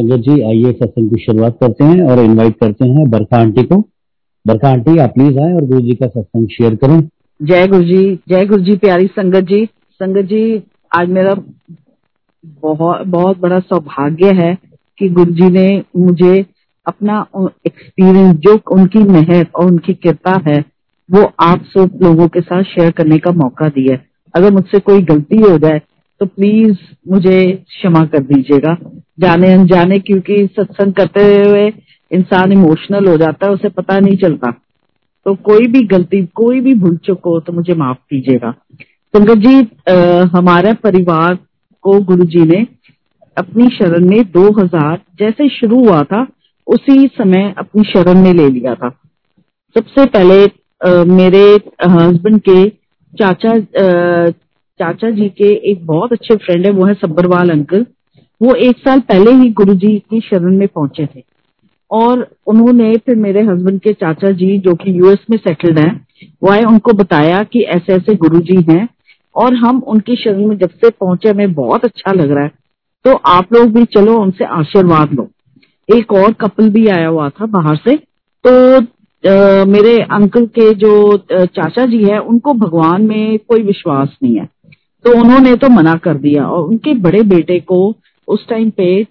संगत जी, आइए सत्संग की शुरुआत करते हैं और इनवाइट करते हैं बरखा आंटी को। बरखा आंटी, आप प्लीज़ आए और गुरु जी का सत्संग शेयर करें। जय गुरु जी, जय गुरु जी प्यारी संगत जी। संगत जी, आज मेरा बहुत बहुत बड़ा सौभाग्य है कि गुरु जी ने मुझे अपना एक्सपीरियंस जो उनकी मेहर और उनकी कृपा है, वो आप सब लोगों के साथ शेयर करने का मौका दिया अगर मुझसे कोई गलती हो जाए तो प्लीज़ मुझे क्षमा कर दीजिएगा। जाने अनजाने क्योंकि सत्संग करते हुए इंसान इमोशनल हो जाता है उसे पता नहीं चलता। तो कोई भी गलती कोई भी भूल चुक हो तो मुझे माफ़ कीजिएगा। संगत जी आ, हमारे परिवार को गुरु जी ने अपनी शरण में 2000 जैसे शुरू हुआ था उसी समय अपनी शरण में ले लिया था। सबसे पहले आ, मेरे हस्बैंड के चाचा आ, चाचा जी के एक बहुत अच्छे फ्रेंड है वो है सब्बरवाल अंकल। वो एक साल पहले ही गुरु जी की शरण में पहुँचे थे। और उन्होंने फिर मेरे हस्बैंड के चाचा जी जो कि यूएस में सेटल्ड हैं वो आए उनको बताया कि ऐसे ऐसे गुरु जी हैं और हम उनकी शरण में जब से पहुँचे हमें बहुत अच्छा लग रहा है। तो आप लोग भी चलो उनसे आशीर्वाद लो। एक और कपल भी आया हुआ था बाहर से। तो आ, मेरे अंकल के जो चाचा जी है उनको भगवान में कोई विश्वास नहीं है। तो उन्होंने तो मना कर दिया और उनके बड़े बेटे को उस टाइम पे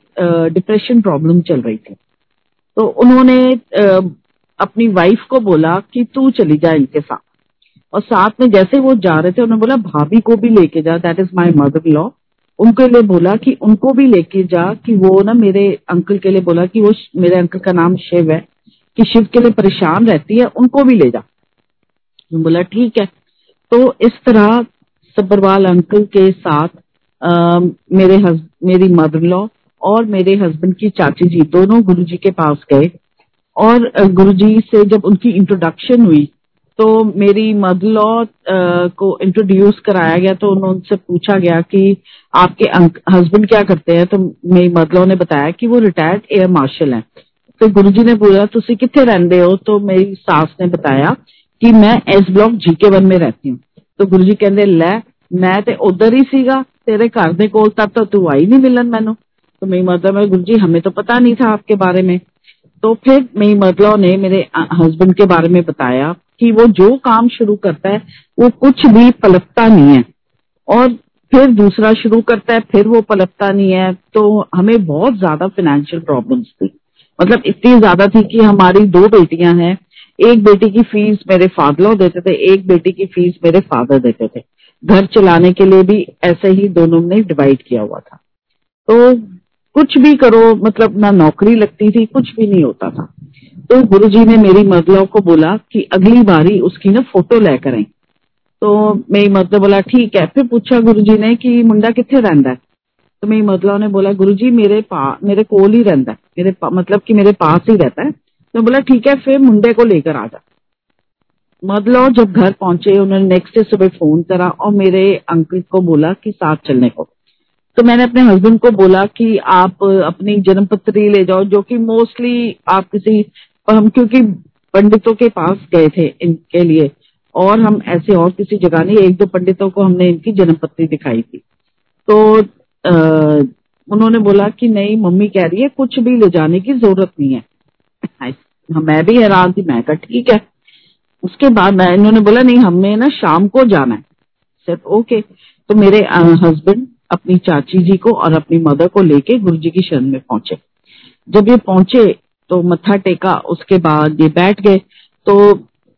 डिप्रेशन प्रॉब्लम चल रही थी। तो उन्होंने अपनी वाइफ को बोला कि तू चली जा इनके साथ। और साथ में जैसे वो जा रहे थे उन्होंने बोला भाभी को भी लेके जा that is my mother law उनके लिए बोला कि उनको भी लेके जा कि वो ना मेरे अंकल के लिए बोला कि वो मेरे अंकल का नाम शिव है कि शिव के लिए परेशान रहती है उनको भी ले जा। बोला ठीक है। तो इस तरह सब्बरवाल अंकल के साथ आ, मेरे हज, मेरी मदर लॉ और मेरे हस्बैंड की चाची जी, दोनों गुरुजी के पास गए। और गुरुजी से जब उनकी इंट्रोडक्शन हुई तो मेरी मदलॉ को इंट्रोड्यूस कराया गया तो उनसे पूछा गया कि आपके हस्बैंड क्या करते हैं? तो मेरी मदलॉ ने बताया कि वो रिटायर्ड एयर मार्शल हैं। तो गुरुजी ने बोला तुम कितने रहते हो? तो मेरी सास ने बताया कि मैं एस ब्लॉक जीके वन में रहती हूँ। तो गुरु जी कहते लै, मैं उधर ही सीगा तेरे घर ਦੇ ਕੋਲ ਤੱਕ ਤਾਂ ਤੂੰ ਆਈ ਨਹੀਂ ਮਿਲਣ ਮੈਨੂੰ तो मेरी मदर में गुरु जी हमें तो पता नहीं था आपके बारे में तो फिर मेरी मदर ने मेरे हस्बैंड के बारे में बताया कि वो जो काम शुरू करता है वो कुछ भी पलटता नहीं है और फिर दूसरा शुरू करता है फिर वो पलटता नहीं है तो हमें बहुत ज्यादा फाइनेंशियल प्रॉब्लम्स थी मतलब इतनी ज्यादा थी कि हमारी दो बेटियां हैं एक बेटी की फीस मेरे फादर देते थे एक बेटी की फीस मेरे फादर देते थे घर चलाने के लिए भी ऐसे ही दोनों ने डिवाइड किया हुआ था। तो कुछ भी करो मतलब ना नौकरी लगती थी, कुछ भी नहीं होता था। तो गुरुजी ने मेरी मदलों को बोला कि अगली बारी उसकी ना फ़ोटो लेकर आई तो मेरी मतलब बोला, ठीक है। फिर पूछा गुरु जी ने कि, मुंडा कितने रहता है? तो मेरी मदलों ने बोला गुरु जी मेरे पा, मेरे कोल ही रहता है। मेरे मतलब कि मेरे पास ही रहता है। तो बोला, ठीक है, फिर मुंडे को लेकर आ जा। मदलो जब घर पहुँचे उन्होंने नेक्स्ट डे सुबह फ़ोन करा और मेरे अंकल को बोला कि साथ चलने को। तो मैंने अपने हस्बैंड को बोला कि आप अपनी जन्म पत्री ले जाओ जो कि मोस्टली आप किसी हम क्योंकि पंडितों के पास गए थे इनके लिए और हम ऐसे और किसी जगह नहीं एक दो पंडितों को हमने इनकी जन्म पत्री दिखाई थी। तो आ, उन्होंने बोला कि नहीं मम्मी कह रही है कुछ भी ले जाने की ज़रूरत नहीं हाँ, मैं भी हैरान थी मैं कहा ठीक है। उसके बाद मैं इन्होंने बोला, नहीं, हमें ना शाम को जाना है। सिर्फ़ ओके तो मेरे हस्बैंड अपनी चाची जी को और अपनी मदर को लेके गुरु जी की शरण में पहुँचे। जब ये पहुँचे तो मत्था टेका, उसके बाद ये बैठ गए। तो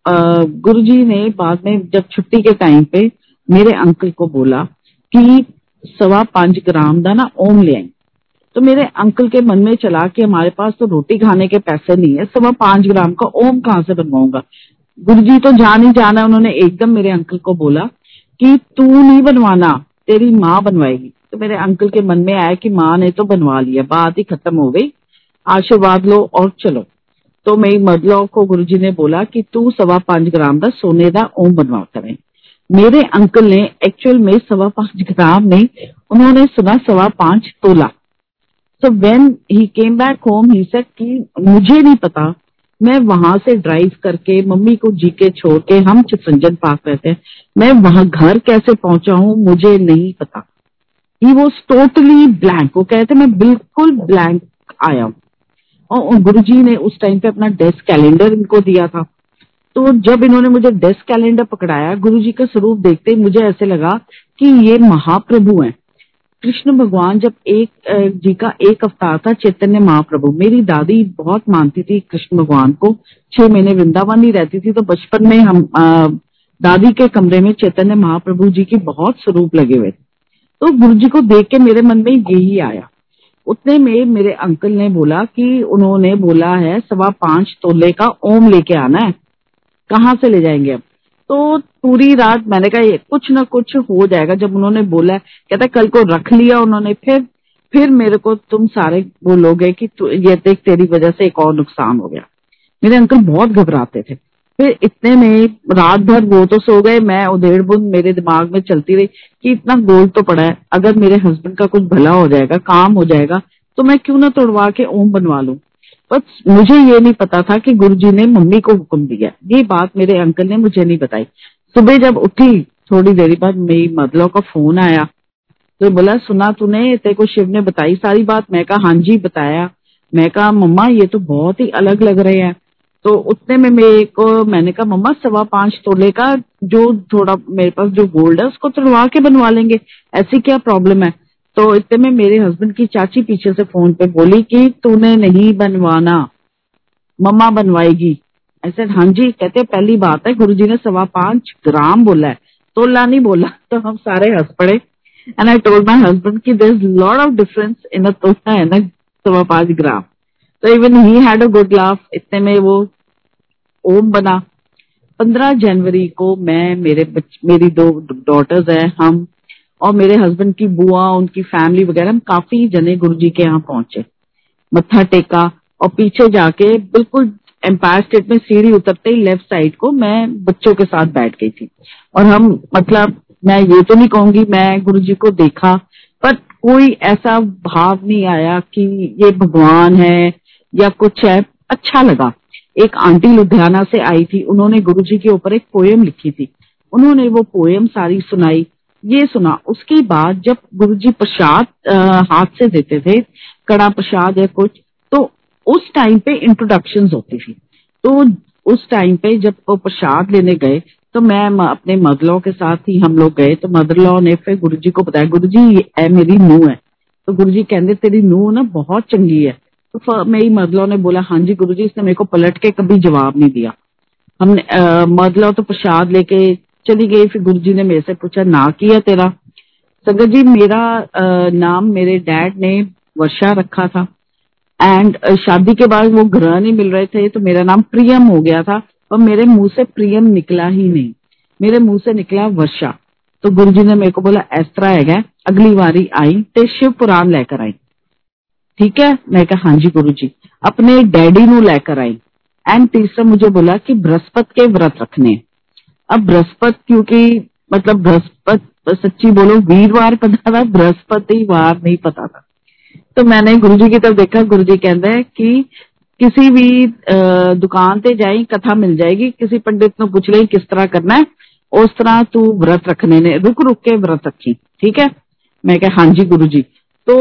गुरु जी ने बाद में, जब छुट्टी के टाइम पे मेरे अंकल को बोला कि सवा पाँच ग्राम का ना ओम ले आई। तो मेरे अंकल के मन में चला कि हमारे पास तो रोटी खाने के पैसे नहीं है, सवा पाँच ग्राम का ओम कहाँ से बनवाऊँगा? गुरु जी तो जान ही जाना उन्होंने एकदम मेरे अंकल को बोला कि तू नहीं बनवाना, तेरी माँ बनवाएगी। तो मेरे अंकल के मन में आया कि माँ ने तो बनवा लिया, बात ही खत्म हो गई। आशीर्वाद लो और चलो। तो मेरी मदलो को गुरुजी ने बोला कि तू सवा पाँच ग्राम का सोने का ओम बनवा करें। मेरे अंकल ने एक्चुअल में सवा पाँच ग्राम नहीं, उन्होंने सुना सवा पाँच तोला। So when he came back home he said कि मुझे नहीं पता मैं वहाँ से ड्राइव करके, मम्मी को जी के छोड़ के हम चित्रंजन पार्क रहते हैं मैं वहाँ घर कैसे पहुँचा हूँ, मुझे नहीं पता। ही वॉज़ टोटली ब्लैंक वो कहते मैं बिल्कुल ब्लैंक आया और गुरु जी ने उस टाइम पे अपना डेस्क कैलेंडर इनको दिया था। तो जब इन्होंने मुझे डेस्क कैलेंडर पकड़ाया गुरु जी का स्वरूप देखते ही मुझे ऐसे लगा कि ये महाप्रभु हैं। कृष्ण भगवान जब एक जी का एक अवतार था चैतन्य महाप्रभु। मेरी दादी बहुत मानती थी कृष्ण भगवान को। छह महीने वृंदावन ही रहती थी तो बचपन में हम आ, दादी के कमरे में चैतन्य महाप्रभु जी की बहुत स्वरूप लगे हुए थे। तो गुरु जी को देख के मेरे मन में यही आया। उतने में मेरे अंकल ने बोला कि उन्होंने बोला है सवा पाँच तोले का ओम लेके आना है। कहाँ से ले जाएँगे अब तो पूरी रात मैंने कहा, ये कुछ ना कुछ हो जाएगा। जब उन्होंने बोला, कहता, कल को रख लिया उन्होंने। फिर फिर मेरे को तुम सारे बोलोगे कि ये देख, तेरी वजह से एक और नुकसान हो गया। मेरे अंकल बहुत घबराते थे। फिर इतने में रात भर वो तो सो गए, मैं उधेड़ बुन मेरे दिमाग में चलती रही कि इतना गोल्ड तो पड़ा है। अगर मेरे हस्बैंड का कुछ भला हो जाएगा, काम हो जाएगा तो मैं क्यों ना तोड़वा के ओम बनवा लू? बस मुझे ये नहीं पता था कि गुरुजी ने मम्मी को हुक्म दिया। ये बात मेरे अंकल ने मुझे नहीं बताई। सुबह जब उठी, थोड़ी देरी बाद मेरी मदलों का फ़ोन आया। तो बोला, सुना तूने, तेरे को शिव ने बताई सारी बात? मैं कहा हाँ जी, बताया। मैं कहा, मम्मा, ये तो बहुत ही अलग लग रहे हैं। तो उतने में मेरे को, मैंने कहा, मम्मा, सवा पाँच तोले का जो थोड़ा मेरे पास जो गोल्ड है, उसको तुड़वा के बनवा लेंगे। ऐसी क्या प्रॉब्लम है? तो इतने में मेरे हस्बैंड की चाची पीछे से फ़ोन पे बोली कि तूने नहीं बनवाना मम्मा बनवाएगी। ऐसे हाँ जी कहते पहली बात है गुरु जी ने सवा पाँच ग्राम बोला है तोला नहीं बोला तो हम सारे हंस पड़े। And I told my husband की there is lot of difference in a तोला ना सवा पाँच ग्राम। तो even he had a good laugh इतने में वो ओम बना। पंद्रह जनवरी को मैं मेरे बच, मेरी दो डॉटर्स हैं हम और मेरे हस्बैंड की बुआ, उनकी फैमिली वगैरह, हम काफ़ी जने गुरु जी के यहाँ पहुँचे। मत्था टेका और पीछे जाके बिल्कुल एम्पायर स्टेट में सीढ़ी उतरते ही लेफ़्ट साइड को मैं बच्चों के साथ बैठ गई थी। और हम मतलब मैं ये तो नहीं कहूँगी, मैं गुरु जी को देखा, पर कोई ऐसा भाव नहीं आया कि ये भगवान है या कुछ है। अच्छा लगा। एक आंटी लुधियाना से आई थी, उन्होंने गुरु जी के ऊपर एक पोएम लिखी थी। उन्होंने वो पोएम सारी सुनाई। ये सुना, उसके बाद जब गुरुजी प्रसाद हाथ से देते थे, कड़ा प्रसाद या कुछ तो उस टाइम पे इंट्रोडक्शन होती थी। तो उस टाइम पे जब वो प्रसाद लेने गए तो मैं अपने मदलों के साथ ही हम लोग गए तो मदरलॉ ने फिर गुरु जी को बताया गुरु जी ये मेरी नूह है। तो गुरु जी कहते तेरी नूह ना बहुत चंगी है। तो मेरी मदलों ने बोला हाँ जी गुरु जी इसने मेरे को पलट के कभी जवाब नहीं दिया। हमने मदलो तो प्रसाद लेके चली गई, फिर गुरु जी ने मेरे से पूछा, ना किया तेरा? संगत जी, मेरा नाम मेरे डैड ने वर्षा रखा था। एंड शादी के बाद वो ग्रह नहीं मिल रहे थे तो मेरा नाम प्रियम हो गया था और मेरे मुँह से प्रियम निकला ही नहीं। मेरे मुँह से निकला वर्षा। तो गुरु जी ने मेरे को बोला, इस तरह है, अगली बारी आई, ते शिव पुराण लेकर आई। ठीक है? मैं कहा हाँ जी गुरु जी अपने डैडी नु लेकर आई। एंड तीसरा मुझे बोला कि बृहस्पत के व्रत रखने। अब बृहस्पत, क्योंकि मतलब बृहस्पत सच्ची बोलो, वीरवार पता था, बृहस्पति वार नहीं पता था। तो मैंने गुरु जी की तरफ़ देखा गुरु जी कहते हैं कि किसी भी दुकान ते जाए कथा मिल जाएगी, किसी पंडित नु पूछ ले, किस तरह करना है, उस तरह तू व्रत रखने ने, रुक रुक के व्रत रखी, ठीक है? मैं कहा हाँ जी गुरु जी तो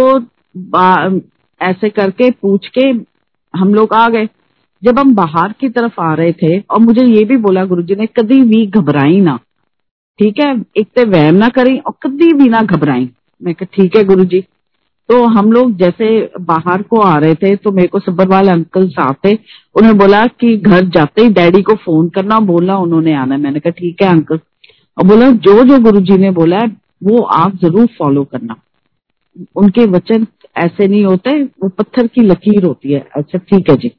ऐसे करके पूछ के हम लोग आ गए। जब हम बाहर की तरफ़ आ रहे थे और मुझे ये भी बोला, गुरुजी ने, कभी भी घबराई ना। ठीक है? एक तो वहम ना करें और कभी भी ना घबराई। मैं कहा, ठीक है गुरु जी तो हम लोग जैसे बाहर को आ रहे थे तो मेरे को सब्बरवाल अंकल साथ थे। उन्होंने बोला कि घर जाते ही डैडी को फ़ोन करना, बोला उन्होंने आना। मैंने कहा, ठीक है अंकल। और बोला, जो जो गुरु जी ने बोला है, वो आप ज़रूर फॉलो करना। उनके वचन ऐसे नहीं होते, वो पत्थर की लकीर होती है। अच्छा ठीक है जी।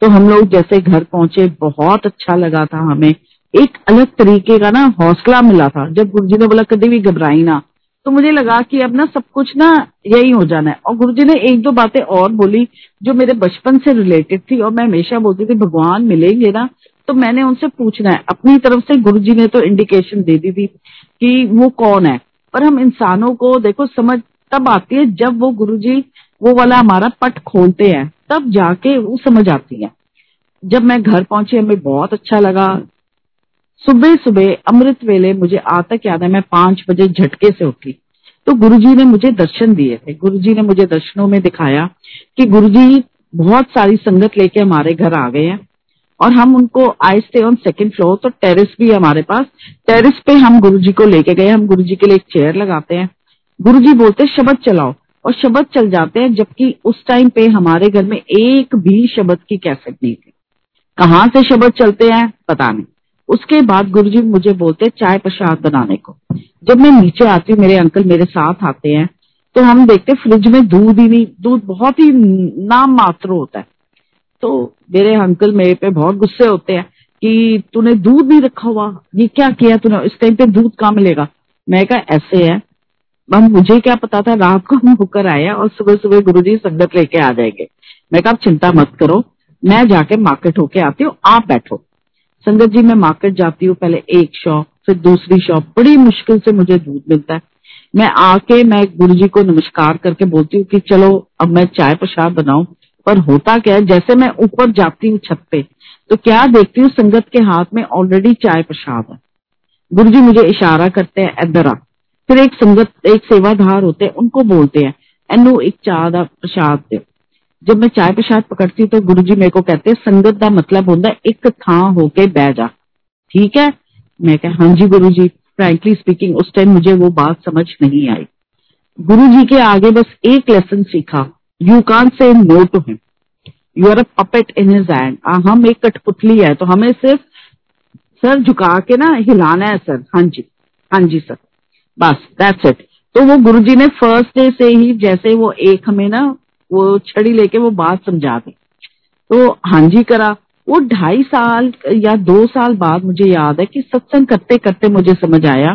तो हम लोग जैसे घर पहुँचे, बहुत अच्छा लगा था हमें। एक अलग तरीके का ना हौसला मिला था। जब गुरु जी ने बोला, कभी भी घबराई ना। तो मुझे लगा कि अब ना सब कुछ ना यही हो जाना है। और गुरु जी ने एक दो बातें और बोली, जो मेरे बचपन से रिलेटेड थी और मैं हमेशा बोलती थी, भगवान, मिलेंगे ना? तो मैंने उनसे पूछना है। अपनी तरफ़ से गुरु जी ने तो इंडिकेशन दे दी थी कि वो कौन है। पर हम इंसानों को, देखो, समझ तब आती है जब वो गुरुजी वो वाला हमारा पट खोलते हैं, तब जाके वो समझ आती है। जब मैं घर पहुँची, हमें बहुत अच्छा लगा। सुबह सुबह अमृत वेले, मुझे आज तक याद है, मैं पाँच बजे झटके से उठी। तो गुरुजी ने मुझे दर्शन दिए थे। गुरुजी ने मुझे दर्शनों में दिखाया कि गुरुजी बहुत सारी संगत लेके हमारे घर आ गए हैं। और हम उनको आए थे ऑन सेकेंड फ्लोर तो टेरिस भी है हमारे पास। टेरिस पे हम गुरुजी को लेके गए हम गुरुजी के लिए एक चेयर लगाते हैं। गुरुजी बोलते शब्द चलाओ। और शब्द चल जाते हैं, जबकि उस टाइम पे हमारे घर में एक भी शब्द की कैसेट नहीं थी। कहाँ से शब्द चलते हैं, पता नहीं। उसके बाद गुरुजी मुझे बोलते चाय प्रसाद बनाने को। जब मैं नीचे आती हूँ, मेरे अंकल मेरे साथ आते हैं तो हम देखते फ्रिज में दूध ही नहीं, दूध बहुत ही नाम मात्र होता है। तो मेरे अंकल मेरे पे बहुत गुस्से होते हैं कि तूने दूध नहीं रखा हुआ, ये क्या किया तूने, इस टाइम पे दूध कहाँ मिलेगा? मैं कहा, ऐसे है अब मुझे क्या पता था, रात को हम होकर आए और सुबह सुबह गुरु जी संगत लेके आ जाएँगे। मैं कहा चिंता मत करो, मैं जाके मार्केट होके आती हूँ, आप बैठो। संगत जी, मैं मार्केट जाती हूँ, पहले एक शॉप, फिर दूसरी शॉप, बड़ी मुश्किल से मुझे दूध मिलता है। मैं आके, मैं गुरु जी को नमस्कार करके बोलती हूँ कि, चलो, अब मैं चाय प्रसाद बनाऊ। पर होता क्या है, जैसे मैं ऊपर जाती हूँ छत पे तो क्या देखती हूँ, संगत के हाथ में ऑलरेडी चाय प्रसाद है। गुरु जी मुझे इशारा करते हैं, इधर आ। फिर एक संगत, एक सेवाधार होते हैं, उनको बोलते हैं, एनु एक चाह का प्रसाद दो। जब मैं चाय प्रसाद पकड़ती हूँ तो गुरु जी मेरे को कहते हैं, संगत का मतलब होता है एक थां होके बह जा। ठीक है? मैं कह हाँ जी गुरु जी फ्रेंकली स्पीकिंग उस टाइम मुझे वो बात समझ नहीं आई। गुरु जी के आगे बस एक लेसन सीखा। You can't say no to him you are a puppet in his hand हम एक कठपुतली है तो हमें सिर्फ़ सर झुका के ना हिलाना है, सर। हाँ जी हाँ जी, सर। बस दैट्स इट तो वो गुरुजी ने फ़र्स्ट डे से ही जैसे वो एक हमें ना वो छड़ी लेके वो बात समझा दी। तो हाँ जी करा। वो ढाई साल या दो साल बाद मुझे याद है कि सत्संग करते करते मुझे समझ आया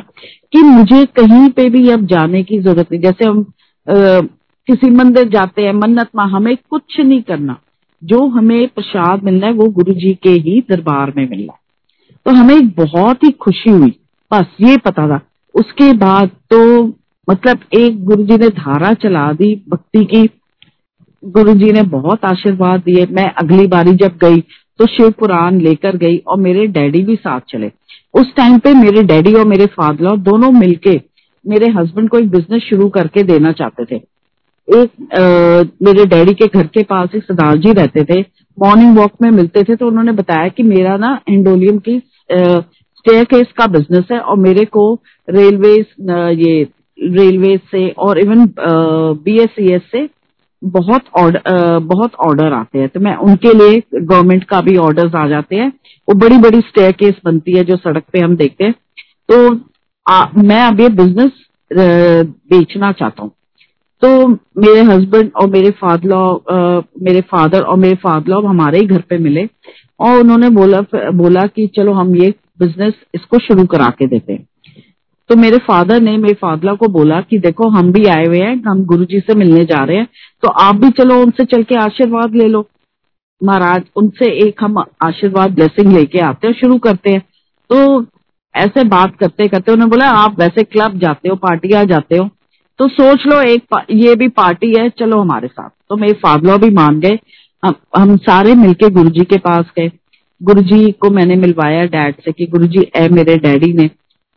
कि मुझे कहीं पे भी अब जाने की ज़रूरत नहीं। जैसे हम आ, किसी मंदिर जाते हैं मन्नत माँ हमें कुछ नहीं करना। जो हमें प्रसाद मिलना है वो गुरु जी के ही दरबार में मिलना तो हमें बहुत ही खुशी हुई। बस ये पता था। उसके बाद तो मतलब एक गुरु जी ने धारा चला दी भक्ति की। गुरु जी ने बहुत आशीर्वाद दिए। मैं अगली बारी जब गई तो शिव पुराण लेकर गई और मेरे डैडी भी साथ चले। उस टाइम पे मेरे डैडी और मेरे फादर दोनों मिलके मेरे हस्बैंड को एक बिज़नेस शुरू करके देना चाहते थे। एक आ, मेरे डैडी के घर के पास एक सरदार जी रहते थे। मॉर्निंग वॉक में मिलते थे तो उन्होंने बताया कि मेरा ना एंडोलियम की स्टेयर केस का बिज़नेस है और मेरे को रेलवे ये रेलवे से और even B S C S से बहुत ऑर्डर बहुत ऑर्डर आते हैं। तो मैं उनके लिए गवर्नमेंट का भी ऑर्डर्स आ जाते हैं। वो बड़ी बड़ी स्टेयर केस बनती है जो सड़क पे हम देखते हैं। तो आ, मैं अब ये बिज़नेस बेचना चाहता हूँ। तो मेरे हस्बैंड और मेरे फादर मेरे फादर और मेरे फादर हमारे ही घर पे मिले और उन्होंने बोला बोला कि चलो हम ये बिज़नेस इसको शुरू करा के देते तो मेरे फादर ने मेरे फादला को बोला कि देखो हम भी आए हुए हैं हम गुरु जी से मिलने जा रहे हैं तो आप भी चलो उनसे चल के आशीर्वाद ले लो। महाराज उनसे एक हम आशीर्वाद ब्लेसिंग लेके आते हैं शुरू करते हैं। तो ऐसे बात करते करते उन्होंने बोला आप वैसे क्लब जाते हो पार्टियाँ जाते हो तो सोच लो एक ये भी पार्टी है चलो हमारे साथ। तो मेरे फादला भी मान गए हम, हम सारे मिलके गुरुजी के पास गए। गुरुजी को मैंने मिलवाया डैड से कि गुरुजी, ए मेरे डैडी ने।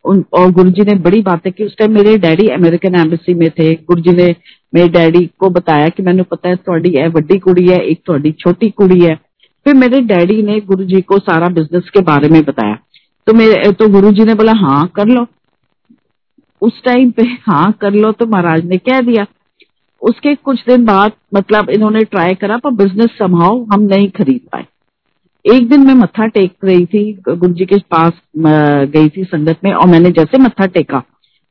उन, और गुरुजी ने बड़ी बातें की उस टाइम मेरे डैडी अमेरिकन एम्बेसी में थे। गुरुजी ने मेरे डैडी को बताया कि मैंने, पता है थोड़ी है बड़ी कुड़ी है, एक थोड़ी छोटी कुड़ी है। फिर मेरे डैडी ने गुरुजी को सारा बिज़नेस के बारे में बताया। तो मेरे तो गुरुजी ने बोला हाँ कर लो। उस टाइम पे हाँ कर लो तो महाराज ने कह दिया। उसके कुछ दिन बाद मतलब इन्होंने ट्राई करा, पर बिज़नेस संभाव हम नहीं खरीद पाए। एक दिन मैं मत्था टेक रही थी गुरु जी के पास गई थी संगत में, और मैंने जैसे मत्था टेका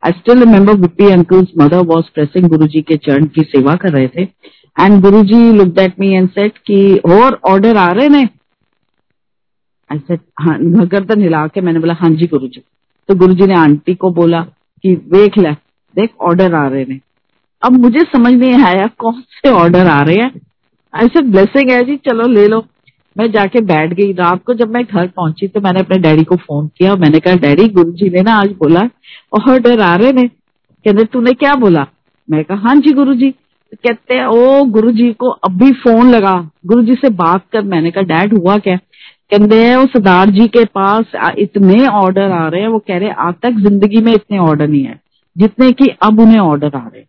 I still remember Vippy uncle's mother was pressing Guru ji के चरण की सेवा कर रहे थे and Guru ji look at me and said की, और ऑर्डर आ रहे ने ऐसे हाँ गर्दन हिला के मैंने बोला हाँ जी गुरु जी तो गुरु जी ने आंटी को बोला कि, देख ले, देख ऑर्डर आ रहे हैं। अब मुझे समझ नहीं आया कौन से ऑर्डर आ रहे हैं। ऐसे ब्लेसिंग है जी, चलो ले लो। मैं जाके बैठ गई। रात को जब मैं घर पहुँची तो मैंने अपने डैडी को फ़ोन किया मैंने कहा, डैडी गुरु जी ने ना आज बोला ऑर्डर आ रहे ने कहते तूने क्या बोला? मैं कहा हाँ जी गुरु जी तो कहते हैं, ओ गुरु जी को अभी फ़ोन लगा। गुरु जी से बात कर। मैंने कहा, डैड, हुआ क्या? कहते हैं वो सरदार जी के पास इतने ऑर्डर आ रहे हैं। वो कह रहे हैं, आज तक ज़िंदगी में इतने ऑर्डर नहीं है जितने की अब उन्हें ऑर्डर आ रहे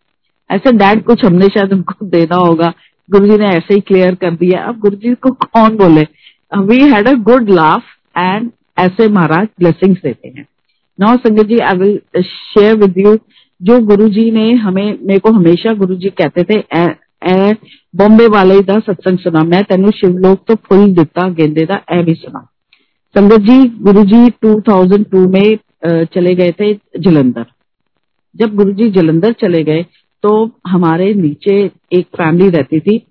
ऐसे डैड कुछ हमने शायद उनको देना होगा। गुरु जी ने ऐसे ही क्लियर कर दिया। अब गुरु जी को कौन बोले? We had a good laugh and ऐसे महाराज ब्लेसिंग्स देते हैं। नाउ संगत जी I will share with you जो गुरु जी ने हमें, मेरे को हमेशा गुरु जी कहते थे बॉम्बे वाले का सत्संग सुना। मैं तेन शिवलोक तो फुल दिता गेंदे का ए भी सुना। संगत जी गुरु जी 2002 में चले गए थे जलंधर। जब गुरु जी जलंधर चले गए तो हमारे नीचे एक फैमिली रहती थी।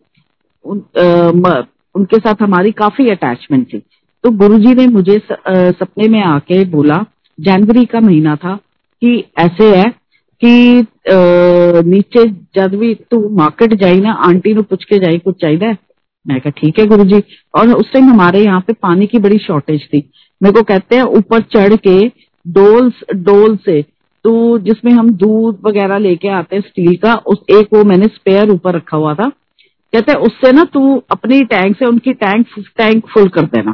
उन, आ, उनके साथ हमारी काफ़ी अटैचमेंट थी। तो गुरुजी ने मुझे स, आ, सपने में आके बोला जनवरी का महीना था कि ऐसे है कि आ, नीचे जब भी तू मार्केट जाई ना आंटी पूछ के जाई कुछ चाहिए? मैं कहा ठीक है गुरु जी और उस टाइम हमारे यहाँ पे पानी की बड़ी शॉर्टेज थी। मेरे को कहते हैं ऊपर चढ़ के डोल डोल से तो जिसमें हम दूध वगैरह लेके आते हैं स्टील का, उस एक वो मैंने स्पेयर ऊपर रखा हुआ था। कहते हैं, उससे ना तू अपनी टैंक से उनकी टैंक टैंक फुल कर देना।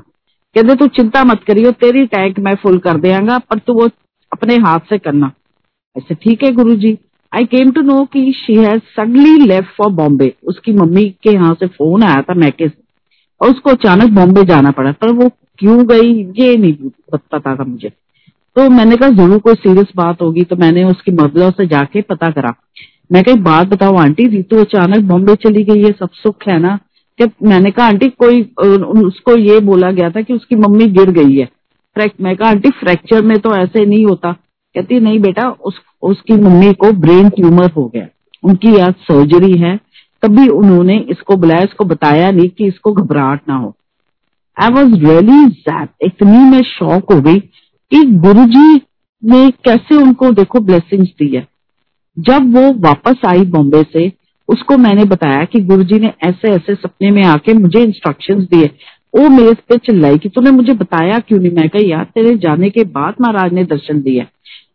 कहते तू चिंता मत करियो, तेरी टैंक मैं फुल कर देगा, पर तू वो अपने हाथ से करना। ऐसे ठीक है Guru ji I came to know कि she has suddenly left for Bombay उसकी मम्मी के यहाँ से फ़ोन आया था मैके से। और उसको अचानक बॉम्बे जाना पड़ा। पर वो क्यों गई, ये नहीं पता था मुझे। तो मैंने कहा, ज़रूर कोई सीरियस बात होगी। तो मैंने उसकी मदलों से जाके पता करा। मैं कही बात बताओ, आंटी रितु अचानक बॉम्बे चली गई है सब सुख है ना? कि मैंने कहा, आंटी, कोई उसको ये बोला गया था कि उसकी मम्मी गिर गई है। मैं कहा, आंटी फ्रैक्चर में तो ऐसे नहीं होता। कहती, नहीं बेटा, उस, उसकी मम्मी को ब्रेन ट्यूमर हो गया। उनकी आज सर्जरी है। तभी उन्होंने इसको बुलाया इसको बताया नहीं कि इसको घबराहट ना हो। आई वॉज़ रियली इतनी मैं शॉक हो गई कि गुरु जी ने कैसे उनको देखो ब्लेसिंग्स दी है। जब वो वापस आई बॉम्बे से, उसको मैंने बताया कि गुरुजी ने ऐसे ऐसे सपने में आके मुझे इंस्ट्रक्शंस दिए। वो मेरे पे चिल्लाई कि तूने मुझे बताया क्यों नहीं? मैं कहा, यार, तेरे जाने के बाद महाराज ने दर्शन दिया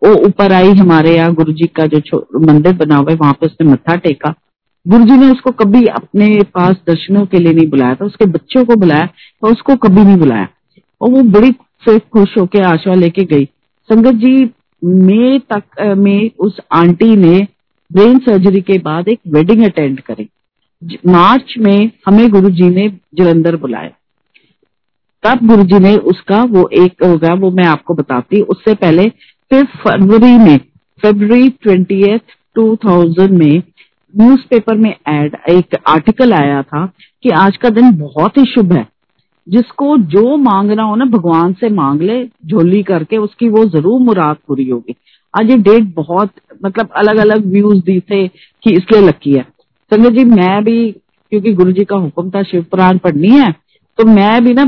वो ऊपर आई हमारे यहाँ गुरु जी का जो मंदिर बना हुआ है, वहाँ पे उसने मत्था टेका। गुरु जी ने उसको कभी अपने पास दर्शनों के लिए नहीं बुलाया था, उसके बच्चों को बुलाया तो उसको कभी नहीं बुलाया। और वो बड़ी फिर खुश होके आशा लेके गई। संगत जी, मई तक में उस आंटी ने ब्रेन सर्जरी के बाद एक वेडिंग अटेंड करी। मार्च में हमें गुरुजी ने जलंधर बुलाया। तब गुरुजी ने उसका वो एक होगा, वो मैं आपको बताती उससे पहले फिर फरवरी में, फरवरी ट्वेंटी टू थाउज़ेंड में न्यूज़पेपर में एड एक आर्टिकल आया था कि आज का दिन बहुत ही शुभ है। जिसको जो मांगना हो ना, भगवान से मांग ले, झोली करके उसकी वो ज़रूर मुराद पूरी होगी। आज ये डेट बहुत मतलब अलग अलग व्यूज़ दी थे कि इसलिए लकी है। संजय जी, मैं भी, क्योंकि गुरु जी का हुक्म था, शिव पुराण पढ़नी है तो मैं भी ना,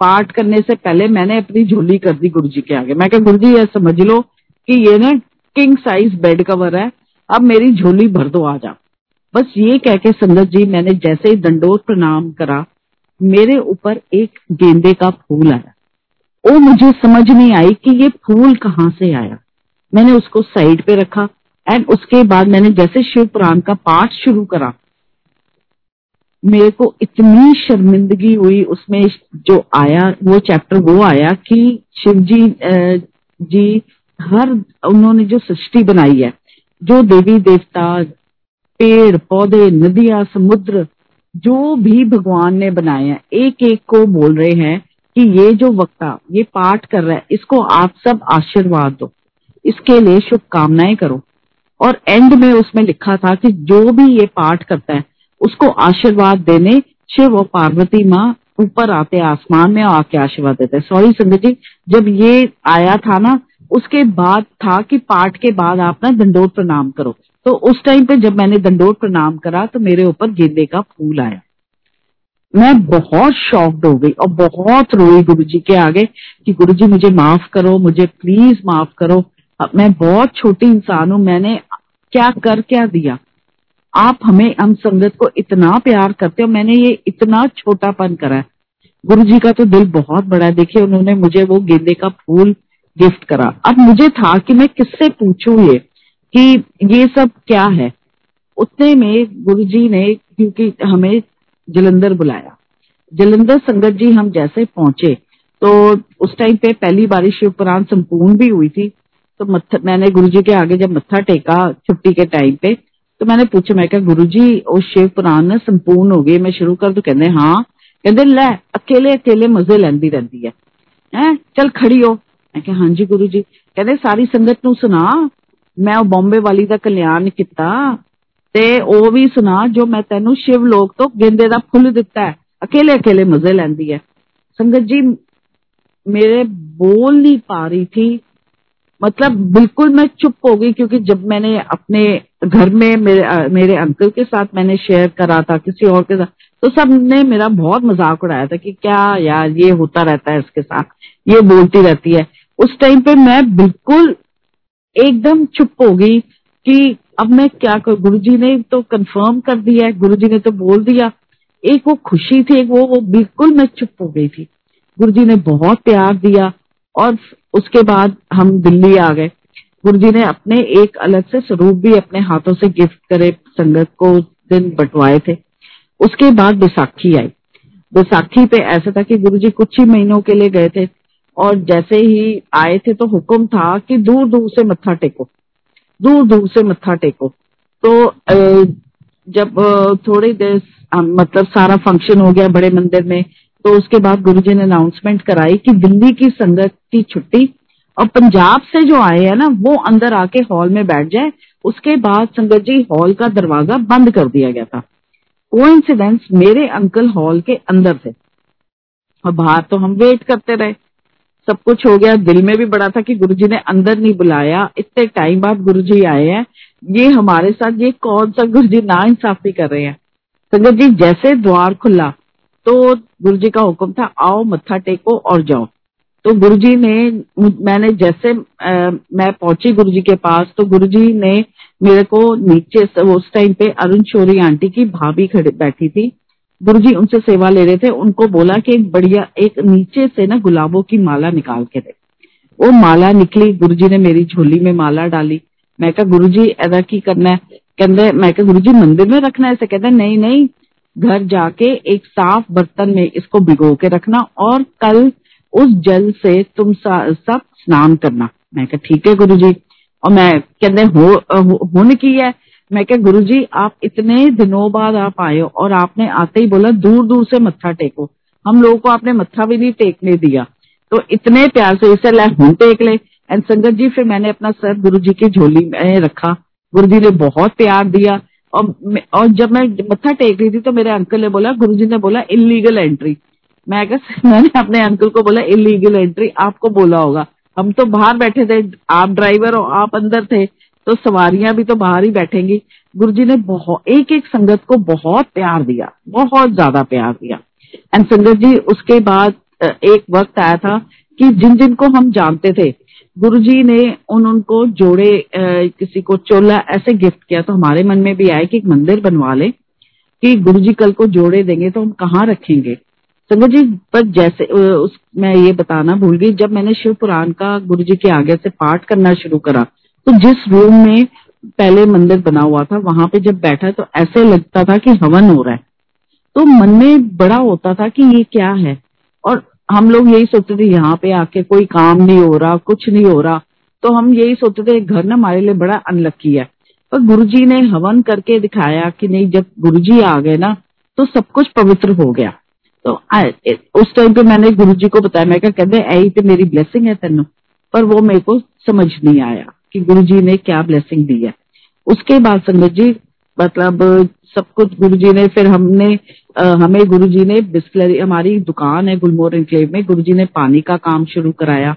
पाठ करने से पहले मैंने अपनी झोली कर दी गुरु जी के आगे। मैं गुरु जी ये समझ लो कि ये ना किंग साइज़ बेड कवर है, अब मेरी झोली भर दो, आ जा। बस ये कह के संगत जी, मैंने जैसे ही दंडोत प्रणाम करा मेरे ऊपर एक गेंदे का फूल आया। वो मुझे समझ नहीं आई कि ये फूल कहाँ से आया। मैंने उसको साइड पे रखा एंड उसके बाद मैंने जैसे शिव पुराण का पाठ शुरू करा। मेरे को इतनी शर्मिंदगी हुई उसमें जो आया, वो चैप्टर वो आया कि शिव जी जी हर, उन्होंने जो सृष्टि बनाई है, जो देवी देवता, पेड़, पौधे, नदियाँ, समुद्र जो भी भगवान ने बनाए हैं एक एक को बोल रहे हैं कि ये जो वक्ता, ये पाठ कर रहा है, इसको आप सब आशीर्वाद दो। इसके लिए शुभकामनाएँ करो। और एंड में उसमें लिखा था कि जो भी ये पाठ करता है, उसको आशीर्वाद देने शिव और पार्वती माँ ऊपर आते आसमान में और आके आशीर्वाद देते हैं। सॉरी संगत जी, जब ये आया था ना, उसके बाद था कि पाठ के बाद आप ना दंडोत प्रणाम करो। तो उस टाइम पे जब मैंने दंडोत प्रणाम करा तो मेरे ऊपर गेंदे का फूल आया। मैं बहुत शॉक्ड हो गई और बहुत रोई गुरु जी के आगे कि गुरु जी मुझे माफ़ करो, मुझे प्लीज़ माफ़ करो। मैं बहुत छोटी इंसान हूँ, मैंने क्या कर क्या दिया? आप हमें हम संगत को इतना प्यार करते हो, मैंने ये इतना छोटापन करा है। गुरु जी का तो दिल बहुत बड़ा है। देखिए, उन्होंने मुझे वो गेंदे का फूल गिफ्ट करा। अब मुझे था कि मैं किससे पूछूँ ये? कि ये सब क्या है उतने में गुरुजी ने क्योंकि हमें जलंधर बुलाया जलंधर संगत जी हम जैसे पहुंचे तो उस टाइम पे पहली बारिश शिव पुराण संपूर्ण भी हुई थी तो मत्था मैंने गुरु जी के आगे जब मत्था टेका छुट्टी के टाइम पे तो मैंने पूछा मैं कहा गुरु जी वो शिव पुराण ना संपूर्ण हो गए मैं शुरू कर तो कहते हाँ कहते लै अकेले अकेले मजे लेंदी रहती है हैं चल खड़ी हो मैं कहा हाँ जी गुरु जी कहते सारी संगत ਨੂੰ ਸੁਣਾ ਮੈਂ ਉਹ ਬੰਬੇ ਵਾਲੀ ਦਾ ਕਲਿਆਣ ਕੀਤਾ ਤੇ ਉਹ ਵੀ ਸੁਣਾ ਜੋ ਮੈਂ ਤੈਨੂੰ ਸ਼ਿਵ ਲੋਕ ਤੋਂ ਗੇਂਦੇ ਦਾ ਫੁੱਲ ਦਿੱਤਾ ਹੈ अकेले अकेले मजे लेंदी है संगत जी मेरे बोल नहीं पा रही थी मतलब बिल्कुल मैं चुप हो गई क्योंकि जब मैंने अपने घर में मेरे मेरे अंकल के साथ मैंने शेयर करा था किसी और के साथ तो सब ने मेरा बहुत मजाक उड़ाया था कि क्या यार ये होता रहता है इसके साथ ये बोलती रहती है उस टाइम पे मैं बिल्कुल एकदम चुप हो गई कि अब मैं क्या करूँ? गुरुजी ने तो कंफर्म कर दिया है गुरुजी ने तो बोल दिया। एक वो खुशी थी, एक वो वो बिल्कुल मैं चुप हो गई थी। गुरुजी ने बहुत प्यार दिया और उसके बाद हम दिल्ली आ गए। गुरुजी ने अपने एक अलग से स्वरूप भी अपने हाथों से गिफ्ट करे, संगत को दिन बंटवाए थे। उसके बाद बैसाखी आई। बैसाखी पे ऐसा था कि गुरुजी कुछ ही महीनों के लिए गए थे। और जैसे ही आए थे तो हुक्म था कि दूर दूर से मत्था टेको, दूर दूर से मत्था टेको। तो जब थोड़ी देर मतलब सारा फ़ंक्शन हो गया बड़े मंदिर में तो उसके बाद गुरुजी ने अनाउंसमेंट कराई कि दिल्ली की संगत की छुट्टी, और पंजाब से जो आए हैं ना, वो अंदर आके हॉल में बैठ जाए। उसके बाद संगत जी हॉल का दरवाज़ा बंद कर दिया गया था। कोइंसिडेंस मेरे अंकल हॉल के अंदर थे। और बाहर तो हम वेट करते रहे। सब कुछ हो गया। दिल में भी बड़ा था कि गुरुजी ने अंदर नहीं बुलाया। इतने टाइम बाद गुरुजी आए हैं। ये हमारे साथ ये कौन सा गुरुजी? ना इंसाफी कर रहे हैं। संगत जी जैसे द्वार खुला तो गुरुजी का हुक्म था आओ मत्था टेको और जाओ। तो गुरुजी ने मैंने जैसे आ, मैं पहुँची गुरुजी के पास तो गुरुजी ने मेरे को नीचे उस टाइम पे अरुण शोरी आंटी की भाभी खड़े बैठी थी। गुरुजी उनसे सेवा ले रहे थे। उनको बोला कि एक बढ़िया एक नीचे से ना गुलाबों की माला निकाल के दे। वो माला निकली गुरु जी ने मेरी झोली में माला डाली। मैं कहा गुरु जी ऐसा की करना है? कहते मैं कहा गुरुजी मंदिर में रखना है ऐसे? कहते नहीं नहीं घर जाके एक साफ़ बर्तन में इसको भिगो के रखना और कल उस जल से तुम सब स्नान करना। मैं ठीक है गुरु जी और मैं कहते हो, होने की है? मैं क्या गुरु जी आप इतने दिनों बाद आप आए हो और आपने आते ही बोला दूर दूर से मत्था टेको। हम लोगों को आपने मत्था भी नहीं टेकने दिया। तो इतने प्यार से इसे ला हूँ टेक ले। एंड संगत जी, फिर मैंने अपना सर गुरु जी की झोली में रखा। गुरु जी ने बहुत प्यार दिया। और और जब मैं मत्था टेक रही थी तो मेरे अंकल ने बोला गुरु जी ने बोला इलीगल एंट्री मैं मैंने अपने अंकल को बोला इलीगल एंट्री आपको बोला होगा। हम तो बाहर बैठे थे, आप ड्राइवर और आप अंदर थे। तो सवारियाँ भी तो बाहर ही बैठेंगी। गुरु जी ने बहुत एक एक संगत को बहुत प्यार दिया, बहुत ज़्यादा प्यार दिया। एंड संगत जी, उसके बाद एक वक्त आया था कि जिन जिन को हम जानते थे गुरु जी ने उन उनको जोड़े किसी को चोला, ऐसे गिफ्ट किया। तो हमारे मन में भी आया कि एक मंदिर बनवा ले कि गुरु जी कल को जोड़े देंगे तो हम कहाँ रखेंगे। संगत जी, पर जैसे उस, मैं ये बताना भूल गई, जब मैंने शिव पुराण का गुरु जी के आगे से पाठ करना शुरू करा तो जिस रूम में पहले मंदिर बना हुआ था, वहाँ पे जब बैठा तो ऐसे लगता था कि हवन हो रहा है। तो मन में बड़ा होता था कि ये क्या है? और हम लोग यही सोचते थे, यहाँ पे आके कोई काम नहीं हो रहा, कुछ नहीं हो रहा। तो हम यही सोचते थे घर ना हमारे लिए बड़ा अनलक्की है। पर गुरुजी ने हवन करके दिखाया कि नहीं, जब गुरुजी आ गए ना तो सब कुछ पवित्र हो गया। तो उस टाइम पे मैंने गुरुजी को बताया, मैं कहते मेरी ब्लेसिंग है तेन। पर वो मेरे को समझ नहीं आया। कि गुरु जी ने क्या ब्लेसिंग दी है। उसके बाद संगत जी मतलब सब कुछ गुरु जी ने फिर हमने आ, हमें गुरुजी ने बिस्लरी हमारी दुकान है गुलमोर इनक्लेव में गुरुजी ने पानी का काम शुरू कराया।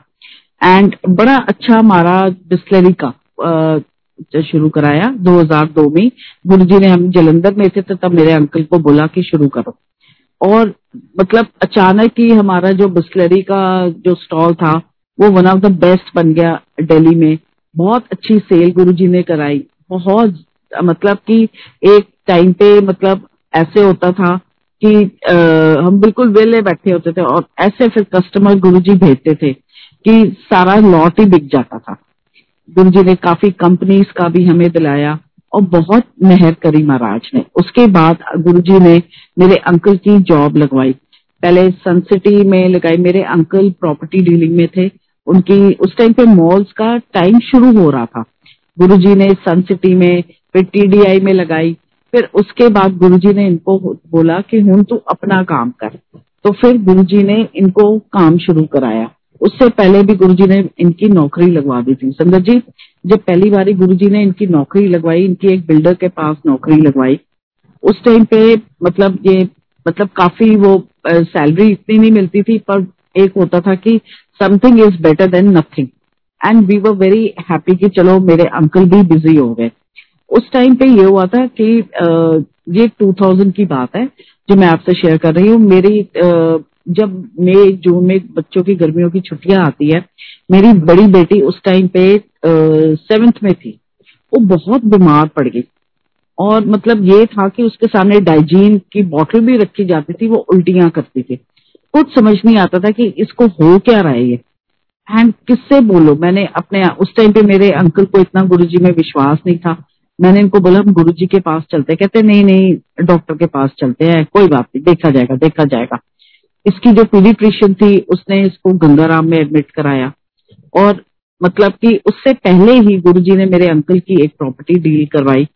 एंड बड़ा अच्छा हमारा बिस्लरी का आ, शुरू कराया 2002 में। गुरु जी ने हम जलंधर में थे तो तब मेरे अंकल को बोला कि शुरू करो। और मतलब अचानक ही हमारा जो बिस्लरी का जो स्टॉल था वो वन ऑफ़ द बेस्ट बन गया दिल्ली में। बहुत अच्छी सेल गुरु जी ने कराई। बहुत मतलब कि एक टाइम पे मतलब ऐसे होता था कि आ, हम बिल्कुल वेले बैठे होते थे और ऐसे फिर कस्टमर गुरु जी भेजते थे कि सारा लॉट ही बिक जाता था। गुरु जी ने काफ़ी कंपनीज़ का भी हमें दिलाया और बहुत मेहर करी महाराज ने। उसके बाद गुरु जी ने मेरे अंकल की जॉब लगवाई। पहले सन सिटी में लगाई। मेरे अंकल प्रॉपर्टी डीलिंग में थे। उनकी, उस टाइम पे मॉल्स का टाइम शुरू हो रहा था। गुरुजी ने सन सिटी में, फिर टीडीआई में लगाई। फिर उसके बाद गुरुजी ने इनको बोला कि हूँ तू अपना काम कर। तो फिर गुरुजी ने इनको काम शुरू कराया। उससे पहले भी गुरुजी ने इनकी नौकरी लगवा दी थी। संगत जी, जब पहली बारी गुरुजी ने इनकी नौकरी लगवाई, इनकी एक बिल्डर के पास नौकरी लगवाई, उस टाइम पे मतलब ये मतलब काफ़ी वो सैलरी इतनी नहीं मिलती थी, पर एक होता था कि something is better than nothing and we were very happy कि चलो मेरे अंकल भी बिज़ी हो गए। उस टाइम पे ये हुआ था कि ये 2000 की बात है, जो मैं आपसे शेयर कर रही हूँ। मेरी जब मई, जून में बच्चों की गर्मियों की छुट्टियाँ आती है, मेरी बड़ी बेटी उस टाइम पे सेवेंथ में थी। वो बहुत बीमार पड़ गई। और मतलब ये था कि उसके सामने डाइजीन की बोतल भी रखी जाती थी, वो उल्टियाँ करती थी। कुछ समझ नहीं आता था कि इसको हो क्या रहा है ये। एंड किससे बोलो? मैंने अपने, उस टाइम पे मेरे अंकल को इतना गुरुजी में विश्वास नहीं था। मैंने इनको बोला, हम गुरुजी के पास चलते कहते, नहीं नहीं डॉक्टर के पास चलते हैं, कोई बात नहीं, देखा जाएगा देखा जाएगा। इसकी जो पीडिट्रिशियन थी, उसने इसको गंगाराम में एडमिट कराया। और मतलब कि उससे पहले ही गुरुजी ने मेरे अंकल की एक प्रॉपर्टी डील करवाई।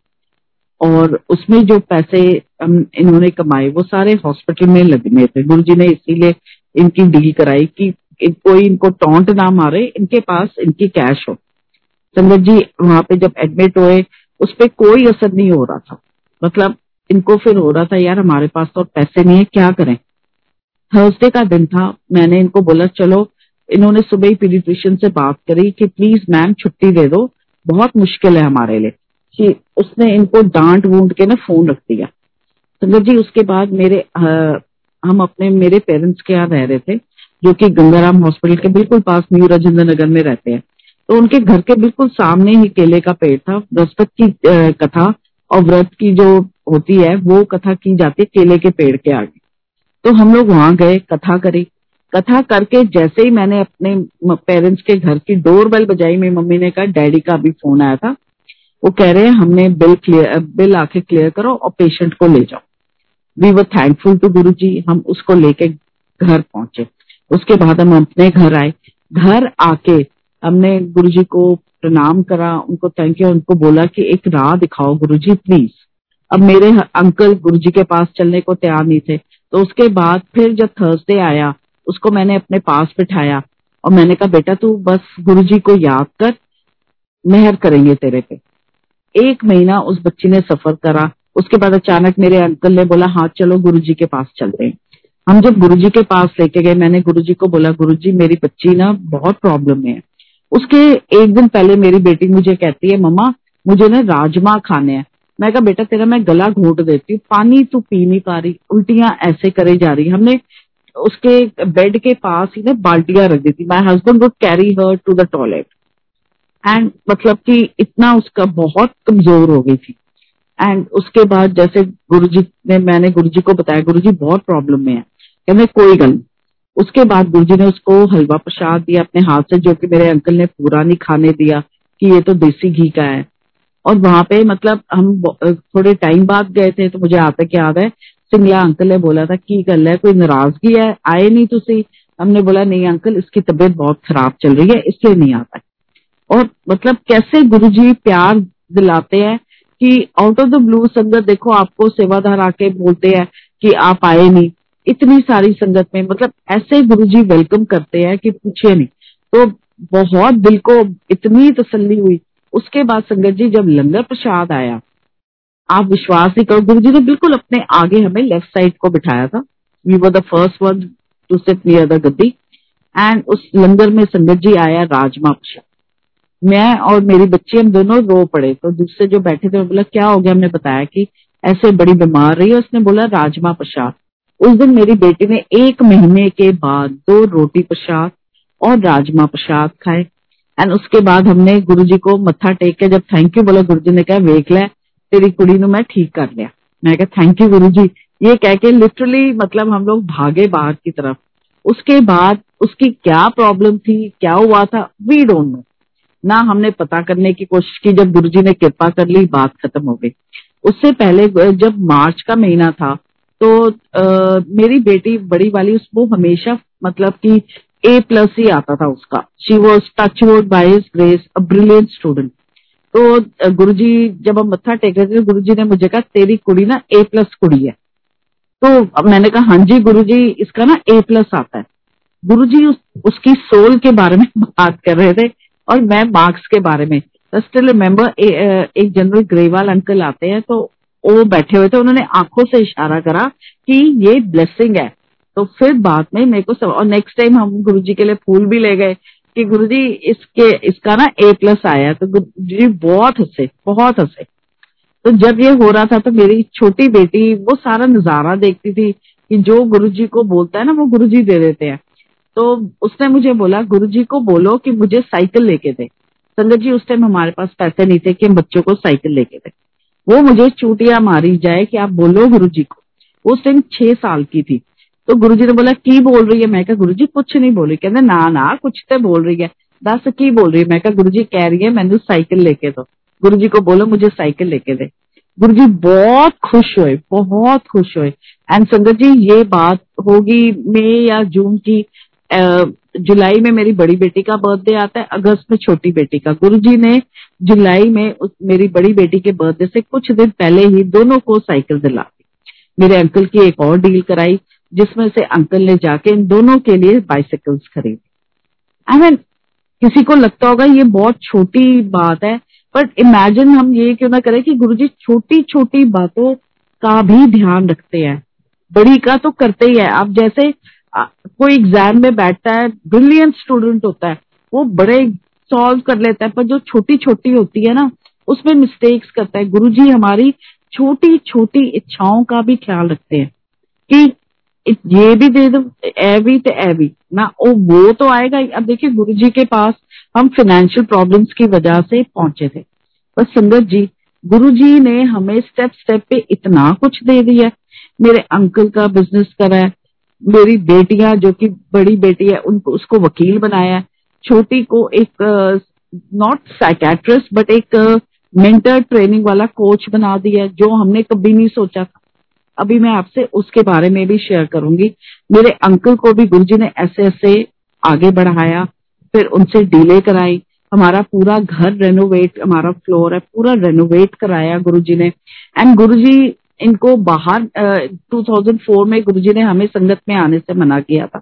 और उसमें जो पैसे इन्होंने कमाए, वो सारे हॉस्पिटल में लगने थे। गुरु जी ने इसीलिए इनकी डील कराई कि कोई इनको टोंट ना मारे, इनके पास इनकी कैश हो। संगत जी, वहाँ पे जब एडमिट हुए, उस पर कोई असर नहीं हो रहा था। मतलब इनको फिर हो रहा था, यार, हमारे पास तो पैसे नहीं है, क्या करें? थर्सडे का दिन था, मैंने इनको बोला, चलो, इन्होंने सुबह ही पीडिट्रिशियन से बात करी कि प्लीज़ मैम छुट्टी दे दो, बहुत मुश्किल है हमारे लिए। कि उसने इनको डांट वूंट के ना फ़ोन रख दिया। संगत जी उसके बाद मेरे आ, हम अपने मेरे पेरेंट्स के यहाँ रह रहे थे जो कि गंगाराम हॉस्पिटल के बिल्कुल पास न्यू राजेंद्र नगर में रहते हैं। तो उनके घर के बिल्कुल सामने ही केले का पेड़ था बृहस्पत की कथा और व्रत की जो होती है वो कथा की जाती है केले के पेड़ के आगे। तो हम लोग वहाँ गए कथा करी। कथा करके जैसे ही मैंने अपने पेरेंट्स के घर की डोर बेल बजाई मेरी मम्मी ने कहा डैडी का अभी फ़ोन आया था। वो कह रहे हैं, हमने बिल क्लियर बिल आके क्लियर करो और पेशेंट को ले जाओ. वी वर थैंकफुल टू गुरु जी हम उसको लेके घर पहुँचे। उसके बाद हम अपने घर आए। घर आके हमने गुरु जी को प्रणाम करा, उनको थैंक यू उनको बोला कि एक राह दिखाओ गुरु जी प्लीज़ अब मेरे अंकल गुरु जी के पास चलने को तैयार नहीं थे। तो उसके बाद फिर जब थर्सडे आया, उसको मैंने अपने पास बिठाया और मैंने कहा, बेटा तू बस गुरु जी को याद कर, मेहर करेंगे तेरे पे। एक महीना उस बच्ची ने सफ़र करा। उसके बाद अचानक मेरे अंकल ने बोला हाँ चलो गुरुजी के पास चलते हैं। हम जब गुरुजी के पास लेके गए, मैंने गुरुजी को बोला, गुरुजी, मेरी बच्ची ना बहुत प्रॉब्लम में है। उसके एक दिन पहले मेरी बेटी मुझे कहती है, मम्मा, मुझे ना राजमा खाने हैं। मैं कहा, बेटा, तेरा मैं गला घोट देती हूँ। पानी तू पी नहीं पा रही। उल्टियाँ ऐसे करे जा रही हमने उसके बेड के पास ही ना बाल्टियाँ रख दी थी। My husband would carry her to the toilet and मतलब कि इतना उसका बहुत कमज़ोर हो गई थी। एंड उसके बाद जैसे गुरुजी ने, मैंने गुरुजी को बताया, गुरुजी बहुत प्रॉब्लम में है। कहने, कोई गल उसके बाद गुरुजी ने उसको हलवा प्रसाद दिया अपने हाथ से, जो कि मेरे अंकल ने पूरा नहीं खाने दिया, कि ये तो देसी घी का है। और वहाँ पे मतलब हम थोड़े टाइम बाद गए थे तो मुझे आता क्या याद है, सिंगला अंकल ने बोला था, की गल है, कोई नाराज़गी है? आए नहीं तुसी? हमने बोला, नहीं अंकल इसकी तबीयत बहुत खराब चल रही है, इसलिए नहीं आता और मतलब कैसे गुरु जी प्यार दिलाते हैं कि आउट ऑफ़ द ब्लू संगत देखो आपको सेवाधार आके बोलते हैं कि आप आए नहीं। इतनी सारी संगत में मतलब ऐसे गुरु जी वेलकम करते हैं कि पूछिए नहीं। तो बहुत दिल को इतनी तसल्ली हुई। उसके बाद संगत जी जब लंगर प्रसाद आया, आप विश्वास ही करो गुरु जी ने बिल्कुल अपने आगे हमें लेफ़्ट साइड को बिठाया था। We were the first one to sit near the Gaddi. And उस लंगर में संगत जी आया राजमा प्रसाद। मैं और मेरी बच्ची, हम दोनों रो पड़े। तो दूसरे जो बैठे थे बोला, क्या हो गया? हमने बताया कि ऐसे बड़ी बीमार रही है। उसने बोला, राजमा प्रसाद। उस दिन मेरी बेटी ने एक महीने के बाद दो रोटी प्रसाद और राजमा प्रसाद खाए। एंड उसके बाद हमने गुरु जी को मत्था टेक के, जब थैंक यू बोला गुरु जी ने कहा, वेख लै, तेरी कुड़ी नु मैं ठीक कर लिया। मैं कहा थैंक यू गुरु जी ये कह के लिटरली मतलब हम लोग भागे बाहर की तरफ़। उसके बाद उसकी क्या प्रॉब्लम थी, क्या हुआ था वी डोंट नो ना हमने पता करने की कोशिश की जब गुरु जी ने कृपा कर ली बात खत्म हो गई। उससे पहले जब मार्च का महीना था तो आ, मेरी बेटी बड़ी वाली उसको हमेशा मतलब कि ए प्लस ही आता था उसका। She was touch by grace a brilliant student तो गुरुजी जब हम मत्था टेक रहे थे गुरुजी ने मुझे कहा तेरी कुड़ी ना ए प्लस कुड़ी है। तो मैंने कहा हाँ जी गुरुजी इसका ना ए प्लस आता है। गुरुजी उस, उसकी सोल के बारे में बात कर रहे थे और मैं मार्क्स के बारे में स्टिल रिमेम्बर एक जनरल ग्रेवाल अंकल आते हैं तो वो बैठे हुए थे, उन्होंने आँखों से इशारा करा कि ये ब्लेसिंग है। तो फिर बाद में मेरे को सब, और नेक्स्ट टाइम हम गुरुजी के लिए फूल भी ले गए कि गुरु जी इसके, इसका ना ए प्लस आया तो गुरु जी बहुत हंसे बहुत हंसे। तो जब ये हो रहा था तो मेरी छोटी बेटी, वो सारा नज़ारा देखती थी कि जो गुरु जी को बोलता है ना, वो गुरुजी दे देते हैं। तो उसने मुझे बोला, गुरुजी को बोलो कि मुझे साइकिल लेके दे। संगत जी, उस टाइम हमारे पास पैसे नहीं थे कि हम बच्चों को साइकिल लेके दे। वो मुझे चूटियाँ मारी जाए कि आप बोलो गुरु जी को उस टाइम छह साल की थी। तो गुरु जी ने बोला, की बोल रही है? मैं कहा गुरु जी कुछ नहीं बोल रही। कहते, ना ना, कुछ तो बोल रही है। दस, की बोल रही है? मैं कहा गुरु जी कह रही है, मैंने साइकिल लेके दो। गुरु जी को बोलो, मुझे साइकिल लेके दे। गुरु जी बहुत खुश हुए, बहुत खुश हुए। एंड संगत जी, ये बात होगी मई या जून की जुलाई में मेरी बड़ी बेटी का बर्थडे आता है, अगस्त में छोटी बेटी का। गुरुजी ने जुलाई में उस, मेरी बड़ी बेटी के बर्थडे से कुछ दिन पहले ही दोनों को साइकिल दिला दी। मेरे अंकल की एक और डील कराई, जिसमें से अंकल ने जाके इन दोनों के लिए बाइसिकल्स खरीदी। आई मीन किसी को लगता होगा ये बहुत छोटी बात है बट इमेजिन हम ये क्यों ना करें कि गुरुजी छोटी छोटी बातों का भी ध्यान रखते हैं। बड़ी का तो करते ही है। आप जैसे कोई एग्ज़ाम में बैठता है ब्रिलियंट स्टूडेंट होता है, वो बड़े सॉल्व कर लेता है, पर जो छोटी छोटी होती है ना, उसमें मिस्टेक्स करता है। गुरुजी हमारी छोटी छोटी इच्छाओं का भी ख्याल रखते हैं कि ये भी दे दो, ए भी तो ए भी। ना, ओ, वो तो आएगा अब देखिए, गुरुजी के पास हम फाइनेंशियल प्रॉब्लम्स की वजह से पहुँचे थे। पर संगत जी, गुरुजी ने हमें स्टेप स्टेप पे इतना कुछ दे दिया। मेरे अंकल का बिज़नेस करा है मेरी बेटियाँ, जो कि बड़ी बेटी है उनको उसको वकील बनाया छोटी को एक नॉट साइकेट्रिस्ट बट एक मेंटर ट्रेनिंग वाला कोच बना दिया, जो हमने कभी नहीं सोचा था। अभी मैं आपसे उसके बारे में भी शेयर करूँगी। मेरे अंकल को भी गुरुजी ने ऐसे ऐसे आगे बढ़ाया, फिर उनसे डीले कराई। हमारा पूरा घर रेनोवेट हमारा फ्लोर है, पूरा रेनोवेट कराया गुरुजी ने। एंड गुरुजी इनको बाहर टू थाउज़ेंड फोर में गुरुजी ने हमें संगत में आने से मना किया था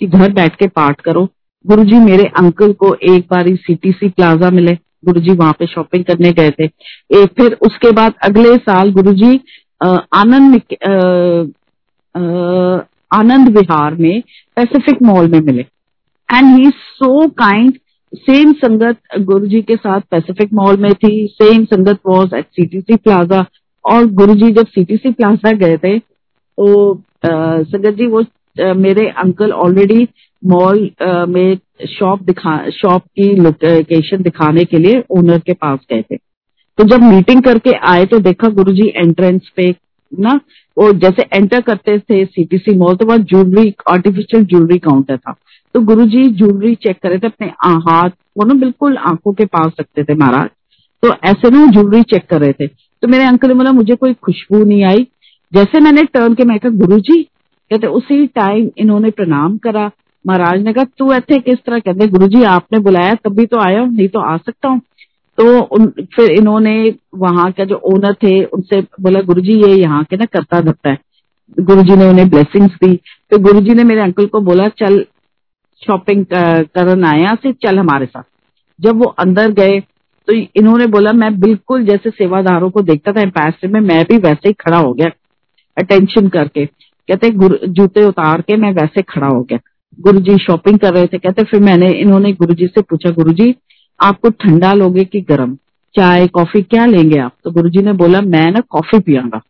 कि घर बैठ के पाठ करो। गुरुजी मेरे अंकल को एक बार सीटीसी प्लाजा मिले। गुरुजी वहाँ पे शॉपिंग करने गए थे। एक फिर उसके बाद अगले साल गुरुजी आनंद आनंद विहार में पैसिफिक मॉल में मिले। And he so kind same संगत गुरुजी के साथ पैसिफिक मॉल में थी सेम संगत वॉज़ एट सीटीसी प्लाजा और गुरुजी जब सीटीसी प्लाजा गए थे तो संगत जी वो आ, मेरे अंकल ऑलरेडी मॉल में शॉप दिखा शॉप की लोकेशन दिखाने के लिए ओनर के पास गए थे। तो जब मीटिंग करके आए तो देखा गुरुजी एंट्रेंस पे ना वो जैसे एंटर करते थे सीटीसी मॉल तो वहाँ ज्वेलरी आर्टिफिशियल ज्वेलरी काउंटर था। तो गुरुजी ज्वेलरी चेक कर रहे थे अपने हाथ वो ना बिल्कुल आँखों के पास रखते थे महाराज। तो ऐसे ना ज्वेलरी चेक कर रहे थे। तो मेरे अंकल ने बोला, मुझे कोई खुशबू नहीं आई। जैसे मैंने टर्न के मैं कहा गुरु जी कहते, उसी टाइम इन्होंने प्रणाम करा। महाराज ने कहा, तू ऐसे किस तरह? कहते गुरु जी आपने बुलाया तभी तो आया नहीं तो आ सकता हूँ। तो फिर इन्होंने वहाँ का जो ओनर थे, उनसे बोला गुरु जी ये यहाँ के ना करता धरता है। गुरु जी ने उन्हें ब्लेसिंग्स दी। तो गुरु जी ने मेरे अंकल को बोला, चल शॉपिंग करन आया से चल हमारे साथ। जब वो अंदर गए तो इन्होंने बोला, मैं बिल्कुल जैसे सेवादारों को देखता था एम्पायर में मैं भी वैसे ही खड़ा हो गया अटेंशन करके। कहते जूते उतार के मैं वैसे खड़ा हो गया। गुरु जी शॉपिंग कर रहे थे। कहते, फिर मैंने, इन्होंने गुरु जी से पूछा गुरु जी आपको ठंडा लोगे कि गर्म? चाय, कॉफ़ी, क्या लेंगे आप? तो गुरु जी ने बोला, मैं ना कॉफ़ी पियांगा।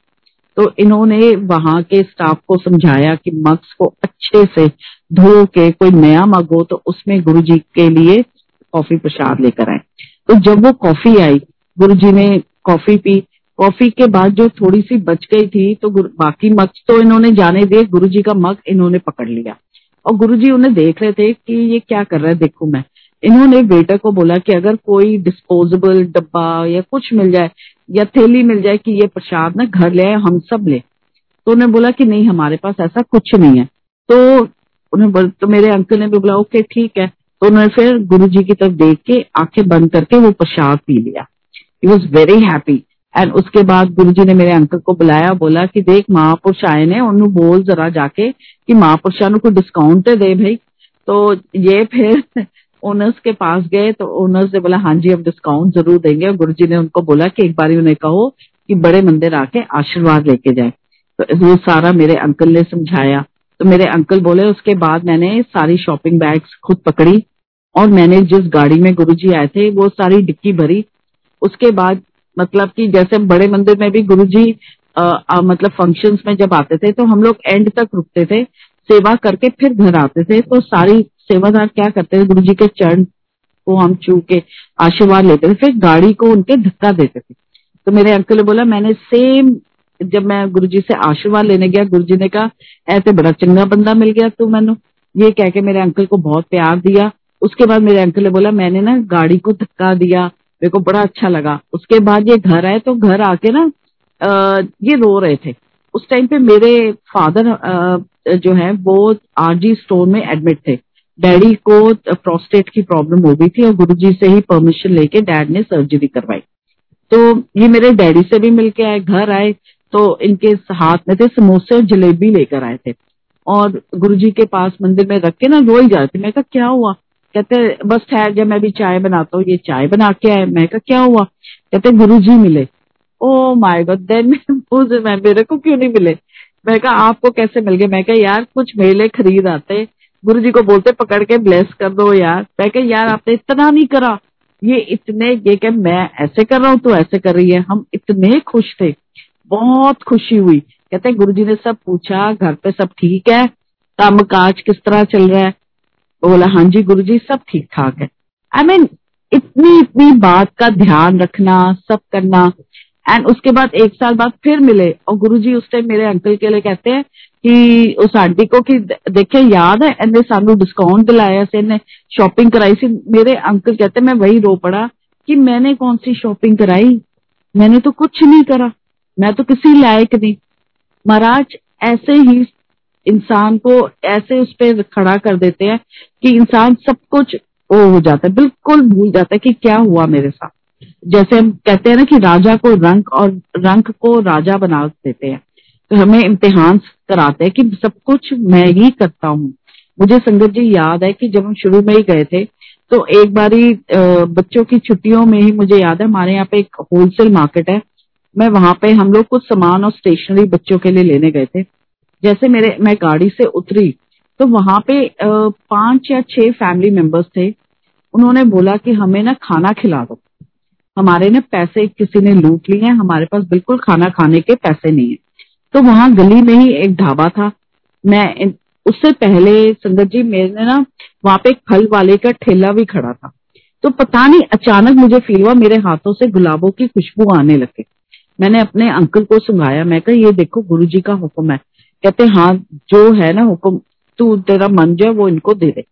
तो इन्होंने वहाँ के स्टाफ को समझाया कि मग्स को अच्छे से धो के कोई नया मग हो तो उसमें गुरु जी के लिए कॉफ़ी प्रसाद लेकर आए। तो जब वो कॉफ़ी आई गुरु जी ने कॉफ़ी पी कॉफ़ी के बाद जो थोड़ी सी बच गई थी तो बाकी मग तो इन्होंने जाने दिए गुरु जी का मग इन्होंने पकड़ लिया। और गुरु जी उन्हें देख रहे थे कि ये क्या कर रहा है, देखो मैं। इन्होंने वेटर को बोला कि अगर कोई डिस्पोजेबल डब्बा या कुछ मिल जाए, या थैली मिल जाए कि ये प्रसाद ना घर ले आए, हम सब ले। तो उन्हें बोला कि नहीं, हमारे पास ऐसा कुछ नहीं है। तो उन्हें तो मेरे अंकल ने भी बोला, ओके, ठीक है। तो उन्होंने फिर गुरु जी की तरफ़ देख के आँखें बंद करके वो प्रसाद पी लिया। He was very happy and उसके बाद गुरु जी ने मेरे अंकल को बुलाया, बोला कि देख महापुरुष आए ने उन्होंने बोल जरा जाके कि महापुरुषा को डिस्काउंट दे भाई। तो ये फिर ओनर्स के पास गए तो ओनर्स ने बोला हाँ जी, हम डिस्काउंट ज़रूर देंगे। और गुरु जी ने उनको बोला कि एक बार उन्हें कहो कि बड़े मंदिर आके आशीर्वाद लेके जाए। तो वो सारा मेरे अंकल ने समझाया। तो मेरे अंकल बोले, उसके बाद मैंने सारी शॉपिंग बैग्स खुद पकड़ी और मैंने जिस गाड़ी में गुरुजी आए थे, वो सारी डिक्की भरी। उसके बाद मतलब कि जैसे बड़े मंदिर में भी गुरु गुरुजी मतलब फ़ंक्शंस में जब आते थे तो हम लोग एंड तक रुकते थे, सेवा करके फिर घर आते थे। तो सारी सेवादार क्या करते थे गुरु जी के चरण को हम छू के आशीर्वाद लेते थे, फिर गाड़ी को उनके धक्का देते थे। तो मेरे अंकल ने बोला, मैंने सेम जब मैं गुरु जी से आशीर्वाद लेने गया गुरु जी ने कहा ऐसे बड़ा चंगा बंदा मिल गया तू मैंने। ये कह के मेरे अंकल को बहुत प्यार दिया। उसके बाद मेरे अंकल ने बोला, मैंने ना गाड़ी को धक्का दिया, मेरे को बड़ा अच्छा लगा। उसके बाद ये घर आए तो घर आके ना ये रो रहे थे। उस टाइम पे मेरे फादर जो है, वो आरजी स्टोर में एडमिट थे। डैडी को प्रोस्टेट की प्रॉब्लम हो गई थी और गुरुजी से ही परमिशन लेके डैड ने सर्जरी करवाई। तो ये मेरे डैडी से भी मिलके आए, घर आए। तो इनके हाथ में थे, समोसे और जलेबी लेकर आए थे। और गुरुजी के पास मंदिर में रख के ना रो ही जाते। मैं कहा, क्या हुआ? कहते, बस ठहर जा, मैं भी चाय बनाता हूँ, ये चाय बना के आए मैं कहा, क्या हुआ? कहते गुरु जी मिले ओ माय गॉड देन मैं, मेरे को क्यों नहीं मिले? मैं कहा, आपको कैसे मिल गए? मैं कहा, यार, कुछ मेले खरीद आते गुरु जी को बोलते, पकड़ के ब्लेस कर दो यार। मैं कहा, यार, आपने इतना नहीं करा। ये इतने, ये कह, मैं ऐसे कर रहा हूँ तो ऐसे कर रही है। हम इतने खुश थे। बहुत खुशी हुई। कहते गुरु जी ने सब पूछा घर पे सब ठीक है? काम काज किस तरह चल रहा है? बोला हाँ जी गुरु जी सब ठीक ठाक है। आई I मीन mean, इतनी इतनी बात का ध्यान रखना सब करना एंड उसके बाद एक साल बाद फिर मिले और गुरुजी उस टाइम मेरे अंकल के लिए कहते हैं कि उस आंटी को कि देखे याद है? इन्हें सानू डिस्काउंट दिलाया से इन्हें शॉपिंग कराई सी। मेरे अंकल कहते मैं वही रो पड़ा कि मैंने कौन सी शॉपिंग कराई? मैंने तो कुछ नहीं करा। मैं तो किसी लायक नहीं। महाराज, ऐसे ही इंसान को ऐसे उस पर खड़ा कर देते हैं कि इंसान सब कुछ वो हो जाता है, बिल्कुल भूल जाता है कि क्या हुआ मेरे साथ। जैसे हम कहते हैं ना कि राजा को रंग और रंग को राजा बना देते हैं तो हमें इम्तिहान कराते हैं कि सब कुछ मैं ही करता हूँ। मुझे संगत जी याद है कि जब हम शुरू में ही गए थे तो एक बारी बच्चों की छुट्टियों में ही मुझे याद है, हमारे यहाँ पे एक होलसेल मार्केट है मैं वहाँ पे हम लोग कुछ सामान और स्टेशनरी बच्चों के लिए लेने गए थे। जैसे मेरे, मैं गाड़ी से उतरी तो वहाँ पे पाँच या छह फैमिली मेंबर्स थे। उन्होंने बोला कि हमें ना खाना खिला दो। हमारे ना पैसे किसी ने लूट लिए हैं, हमारे पास बिल्कुल खाना खाने के पैसे नहीं है। तो वहाँ गली में ही एक ढाबा था। मैं उससे पहले संगत जी, मेरे ना वहाँ पे एक फल वाले का ठेला भी खड़ा था। तो पता नहीं, अचानक मुझे फील हुआ, मेरे हाथों से गुलाबों की खुशबू आने लगे। मैंने अपने अंकल को सुनाया, मैं कहा, ये देखो गुरु जी का हुक्म है। कहते हाँ जो है ना हुक्म, तू, तेरा मन जो है, वो इनको दे दे।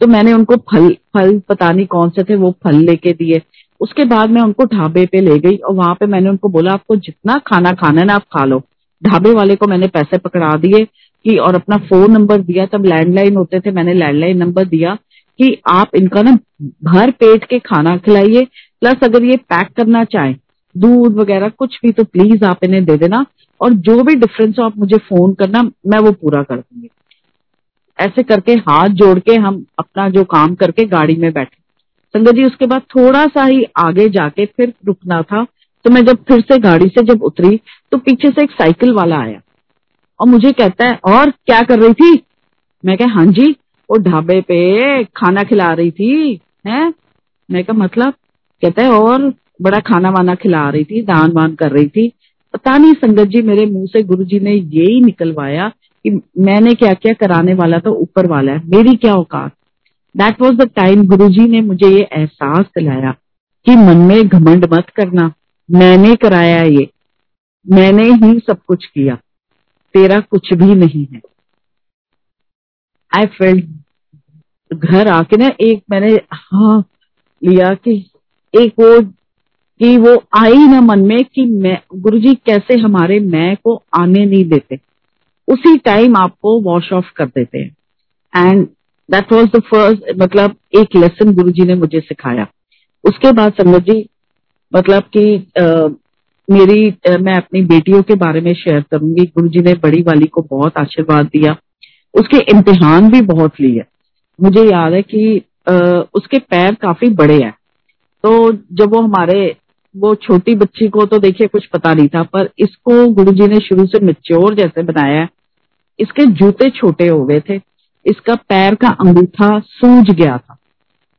तो मैंने उनको फल फल, पता नहीं कौन से थे, वो फल लेके दिए। उसके बाद मैं उनको ढाबे पे ले गई और वहाँ पे मैंने उनको बोला, आपको जितना खाना खाना है ना, आप खा लो। ढाबे वाले को मैंने पैसे पकड़ा दिए कि, और अपना फ़ोन नंबर दिया, तब लैंडलाइन होते थे, मैंने लैंडलाइन नंबर दिया कि आप इनका ना भर पेट के खाना खिलाइए प्लस अगर ये पैक करना चाहें दूध वगैरह, कुछ भी तो प्लीज़ आप इन्हें दे देना। और जो भी डिफरेंस हो, आप मुझे फ़ोन करना, मैं वो पूरा कर दूँगी। ऐसे करके हाथ जोड़ के हम अपना जो काम करके गाड़ी में बैठे। संगत जी, उसके बाद थोड़ा सा ही आगे जाके फिर रुकना था। तो मैं जब फिर से गाड़ी से जब उतरी तो पीछे से एक साइकिल वाला आया। और मुझे कहता है, और क्या कर रही थी? मैं कहा हाँ जी, वो ढाबे पे खाना खिला रही थी, है? मैं कहा मतलब? कहता है, और बड़ा खाना वाना खिला रही थी दान वान कर रही थी। पता नहीं संगत जी, मेरे मुँह से गुरु जी ने यही निकलवाया कि मैंने क्या क्या कराने वाला तो ऊपर वाला है। मेरी क्या औकात? दैट वॉज़ द टाइम गुरु जी ने मुझे ये एहसास दिलाया कि मन में घमंड मत करना। मैंने कराया ये। मैंने ही सब कुछ किया। तेरा कुछ भी नहीं है। आई फेल्ट घर आके ना एक मैंने हाँ लिया कि एक वो कि वो आई ना मन में कि मैं गुरुजी कैसे हमारे मैं को आने नहीं देते। उसी टाइम आपको वॉश ऑफ़ कर देते हैं। And that was the first मतलब एक लेसन गुरु जी ने मुझे सिखाया। उसके बाद संगत जी मतलब कि आ, मेरी आ, मैं अपनी बेटियों के बारे में शेयर करूँगी। गुरु जी ने बड़ी वाली को बहुत आशीर्वाद दिया। उसके इम्तिहान भी बहुत लिए। मुझे याद है कि आ, उसके पैर काफ़ी बड़े हैं। तो जब वो हमारे वो छोटी बच्ची को तो देखिए कुछ पता नहीं था, पर इसको गुरुजी ने शुरू से मेच्योर जैसे बनाया है। इसके जूते छोटे हो गए थे। इसका पैर का अंगूठा सूज गया था।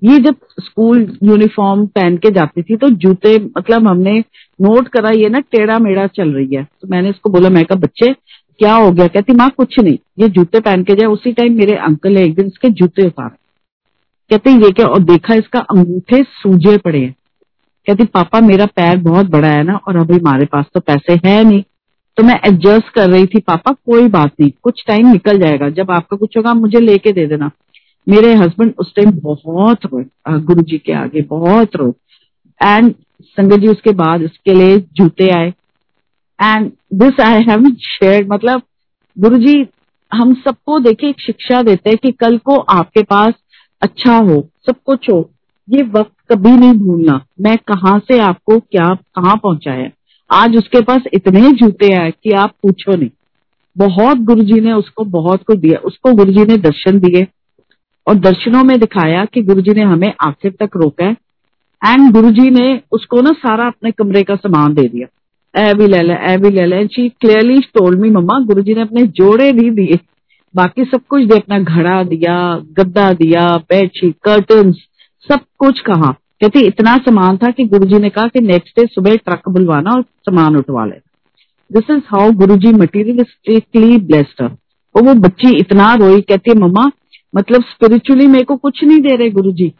ये जब स्कूल यूनिफॉर्म पहन के जाती थी तो जूते मतलब हमने नोट करा ये ना, टेढ़ा मेढ़ा चल रही है। तो मैंने इसको बोला, मैं कहा, बच्चे, क्या हो गया? कहती, माँ, कुछ नहीं। ये जूते पहन के जाए उसी टाइम मेरे अंकल ने एक दिन इसके जूते उतारे। कहते, ये क्या? और देखा, इसका अंगूठे सूजे पड़े हैं। कहती, पापा, मेरा पैर बहुत बड़ा है ना, और अभी हमारे पास तो पैसे है नहीं। तो मैं एडजस्ट कर रही थी, पापा, कोई बात नहीं, कुछ टाइम निकल जाएगा, जब आपका कुछ होगा मुझे लेके दे देना। मेरे हस्बैंड उस टाइम बहुत रोए गुरु जी के आगे बहुत रोए। एंड संगत जी, उसके बाद उसके लिए जूते आए। And this I have share मतलब गुरु जी हम सबको देखिए, एक शिक्षा देते हैं कि कल को आपके पास अच्छा हो, सब कुछ हो। ये वक्त कभी नहीं भूलना। मैं कहा से आपको क्या, कहाँ पहुँचाया आज उसके पास इतने जूते आए कि आप पूछो नहीं। बहुत गुरुजी ने उसको, बहुत कुछ दिया। उसको गुरुजी ने दर्शन दिए और दर्शनों में दिखाया कि गुरुजी ने हमें आखिर तक रोका है। एंड गुरुजी ने उसको ना सारा अपने कमरे का सामान दे दिया। ए भी ले ले, ए भी ले ले। She clearly told me mamma, Guruji ने अपने जोड़े नहीं दिए। बाकी सब कुछ दे, अपना घड़ा दिया, गद्दा दिया, बेडशीट कर्टन सब कुछ कहा। कहती इतना सामान था कि गुरुजी ने कहा कि नेक्स्ट डे सुबह ट्रक बुलवाना और सामान उठवा ले this is how Guru ji materialistically blessed और वो बच्ची इतना रोई, कहती है, मम्मा मतलब स्पिरिचुअली मेरे को कुछ नहीं दे रहे गुरु जी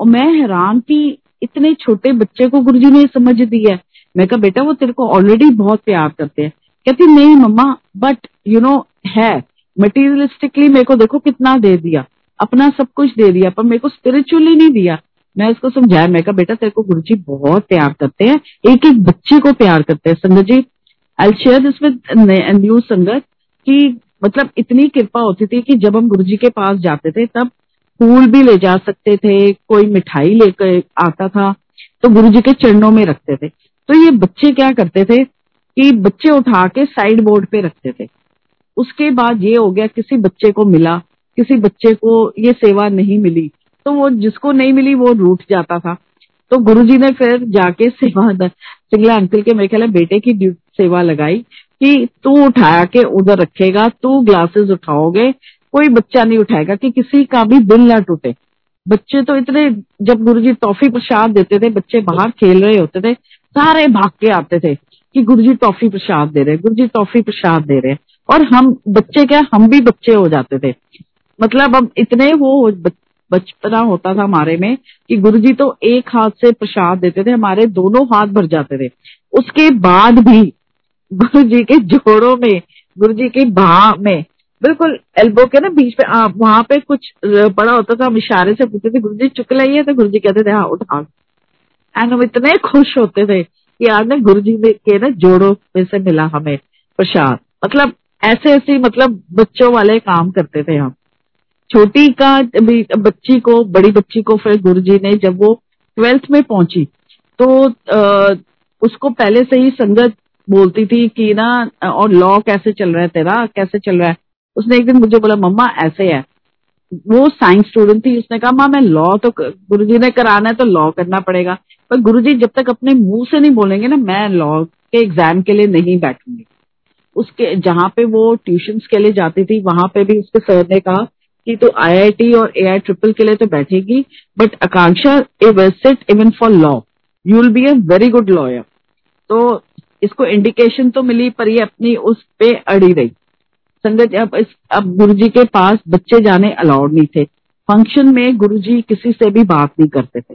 और मैं हैरान थी इतने छोटे बच्चे को गुरु जी ने समझ दी है। मैं कहा, बेटा, वो तेरे को ऑलरेडी बहुत प्यार करते हैं। कहती नहीं, मम्मा बट यू नो है मटीरियलिस्टिकली मेरे को देखो कितना दे दिया। अपना सब कुछ दे दिया, पर मेरे को स्पिरिचुअली नहीं दिया। मैं उसको समझाया, मैं कहा, बेटा, तेरे को गुरु जी बहुत प्यार करते हैं एक एक बच्चे को प्यार करते हैं। संगत जी I share this with new संगत कि मतलब इतनी कृपा होती थी कि जब हम गुरु जी के पास जाते थे, तब फूल भी ले जा सकते थे, कोई मिठाई लेकर आता था तो गुरु जी के चरणों में रखते थे। तो ये बच्चे क्या करते थे कि बच्चे उठा के साइड बोर्ड पे रखते थे। उसके बाद ये हो गया, किसी बच्चे को मिला किसी बच्चे को ये सेवा नहीं मिली। तो वो जिसको नहीं मिली, वो रूठ जाता था। तो गुरुजी ने फिर जाके सेवा सिंगला अंकल के मेरे ख्याल बेटे की सेवा लगाई कि तू उठा के उधर रखेगा, तू ग्लासेस उठाओगे, कोई बच्चा नहीं उठाएगा कि किसी का भी दिल ना टूटे। बच्चे तो इतने, जब गुरु जी टॉफी प्रसाद देते थे, बच्चे बाहर खेल रहे होते थे, सारे भाग के आते थे कि गुरु जी टॉफी प्रसाद दे रहे गुरु जी टॉफी प्रसाद दे रहे। और हम बच्चे क्या, हम भी बच्चे हो जाते थे। मतलब अब इतने वो बचपना होता था हमारे में कि गुरुजी तो एक हाथ से प्रसाद देते थे, हमारे दोनों हाथ भर जाते थे। उसके बाद भी गुरु जी के जोड़ों में गुरु जी की भा में, बिल्कुल एल्बो के ना बीच पे वहाँ पे कुछ बड़ा होता था, हम इशारे से पूछते थे गुरु जी चुक लाइए तो गुरु जी कहते थे हाँ उठा। एंड हम इतने खुश होते थे कि आज ना गुरु जी के ना जोड़ों में से मिला हमें प्रसाद। मतलब ऐसे ऐसे मतलब बच्चों वाले काम करते थे हम। छोटी का बच्ची को बड़ी बच्ची को फिर गुरु जी ने जब वो ट्वेल्थ में पहुँची तो आ, उसको पहले से ही संगत बोलती थी कि ना और लॉ कैसे चल रहा है तेरा कैसे चल रहा है? उसने एक दिन मुझे बोला मम्मा ऐसे है। वो साइंस स्टूडेंट थी उसने कहा माँ मैं लॉ तो गुरु जी ने कराना है तो लॉ करना पड़ेगा। पर गुरु जी जब तक अपने मुँह से नहीं बोलेंगे ना मैं लॉ के एग्ज़ाम के लिए नहीं बैठूँगी। उसके जहाँ पे वो ट्यूशन के लिए जाती थी वहाँ पे भी उसके सर ने कहा कि तो आईआईटी और एआई ट्रिपल के लिए तो बैठेगी but Akanksha sit even for law you will be a very good lawyer तो इसको इंडिकेशन तो मिली, पर ये अपनी उस पे अड़ी रही। संगत, अब इस, अब गुरुजी के पास बच्चे जाने अलाउड नहीं थे। फ़ंक्शन में गुरुजी किसी से भी बात नहीं करते थे।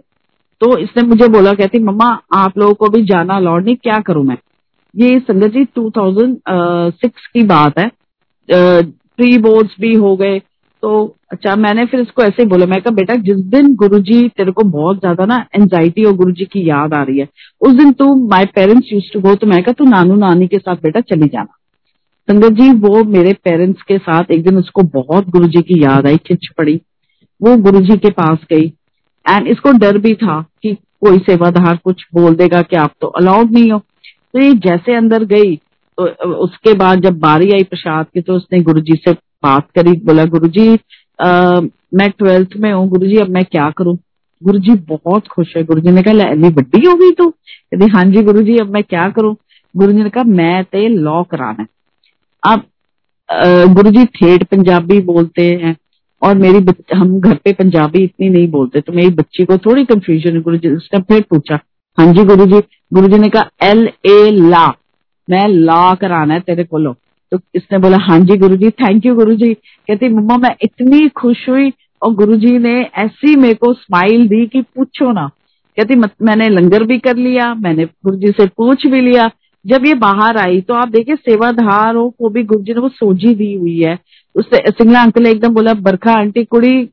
तो इसने मुझे बोला, कहती, मम्मा, आप लोगों को भी जाना अलाउड नहीं, क्या करूँ मैं? ये संगत जी 2006 की बात है। प्री बोर्ड्स भी हो गए तो अच्छा मैंने फिर इसको ऐसे ही बोला, मैं कहा, बेटा, जिस दिन गुरुजी तेरे को बहुत ज़्यादा ना एंजाइटी और गुरुजी की याद आ रही है, उस दिन to my parents use to go तो मैं कहा, तू नानू नानी के साथ बेटा चली जाना। संगत जी, वो मेरे पेरेंट्स के साथ एक दिन उसको बहुत गुरुजी की याद आई, खिंच पड़ी। वो गुरुजी के पास गई। एंड इसको डर भी था कि कोई सेवाधार कुछ बोल देगा कि आप तो अलाउड नहीं हो। तो ये जैसे अंदर गई तो उसके बाद जब बारी आई प्रसाद की तो उसने गुरुजी से बात करी, बोला, गुरुजी मैं ट्वेल्थ में हूँ, गुरुजी, अब मैं क्या करूँ? गुरु गुरुजी बहुत खुश है गुरुजी ने कहा इतनी बड़ी हो गई तू? कहती हाँ जी, गुरुजी, अब मैं क्या करूँ? गुरुजी ने कहा, मैं ते लॉ कराना अब गुरुजी ठेठ पंजाबी बोलते हैं और मेरी हम घर पे पंजाबी इतनी नहीं बोलते तो मेरी बच्ची को थोड़ी कंफ्यूजन गुरु जी उसने फिर पूछा हाँ जी गुरु जी गुरु जी ने कहा, एल, ए, ला, मैं ला कराना है तेरे को तो इसने बोला हाँ जी गुरु जी थैंक यू गुरु जी कहती, मम्मा, मैं इतनी खुश हुई और गुरु जी ने ऐसी मेरे को स्माइल दी कि पूछो ना। कहती मैंने लंगर भी कर लिया, मैंने गुरु जी से पूछ भी लिया। जब ये बाहर आई तो आप देखिए, सेवाधारों को भी गुरु जी ने वो सोजी दी हुई है। उससे, सिंगला अंकल एकदम बोला, बरखा आंटी, कुड़ी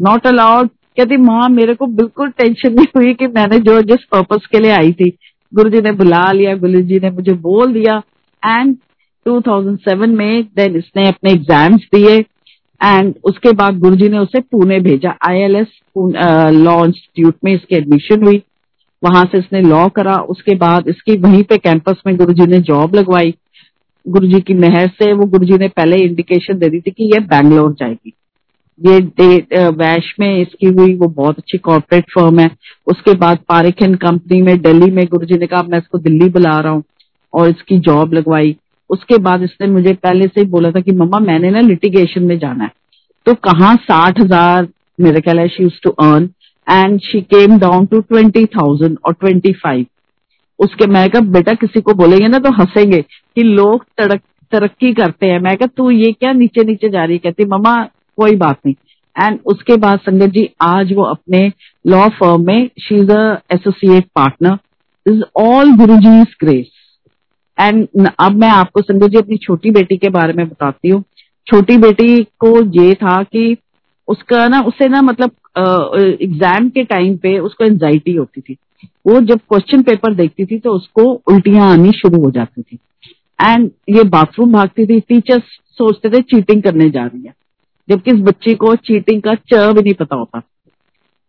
नॉट अलाउड कहती, माँ, मेरे को बिल्कुल टेंशन नहीं हुई कि मैंने जो जिस पर्पज के लिए आई थी। गुरु जी ने बुला लिया गुरु जी ने मुझे बोल दिया। एंड 2007 में देन इसने अपने एग्ज़ाम्स दिए एंड उसके बाद गुरुजी ने उसे पुणे भेजा। आईएलएस लॉ इंस्टीट्यूट में इसकी एडमिशन हुई। वहाँ से इसने लॉ करा। उसके बाद इसकी वहीं पे कैंपस में गुरुजी ने जॉब लगवाई। गुरुजी की मेहर से वो गुरुजी ने पहले इंडिकेशन दे दी थी कि ये बैंगलोर जाएगी। ये डेट वैश में इसकी हुई। वो बहुत अच्छी कॉर्पोरेट फर्म है। उसके बाद पारिखन कंपनी में दिल्ली में गुरुजी ने कहा मैं इसको दिल्ली बुला रहा हूँ। और इसकी जॉब लगवाई। उसके बाद इसने मुझे पहले से ही बोला था कि, मम्मा, मैंने ना लिटिगेशन में जाना है। तो कहाँ साठ हज़ार, मेरे ख्याल है she to earn and she came down to twenty thousand और ट्वेंटी फाइव उसके मैं कहा, बेटा, किसी को बोलेंगे ना तो हंसेंगे कि लोग तड़क, तरक्की करते हैं। मैं कहा, तू ये क्या नीचे नीचे जा रही कहती, मम्मा, कोई बात नहीं। एंड उसके बाद संगत जी, आज वो अपने लॉ फर्म में she is associate partner is all Guru ji grace and अब मैं आपको संगत जी अपनी छोटी बेटी के बारे में बताती हूँ। छोटी बेटी को ये था कि उसका ना उससे ना मतलब एग्ज़ाम के टाइम पे उसको एंजाइटी होती थी। वो जब क्वेश्चन पेपर देखती थी तो उसको उल्टियाँ आनी शुरू हो जाती थी। एंड ये बाथरूम भागती थी टीचर्स सोचते थे चीटिंग करने जा रही है। जबकि इस बच्ची को चीटिंग का च भी नहीं पता होता।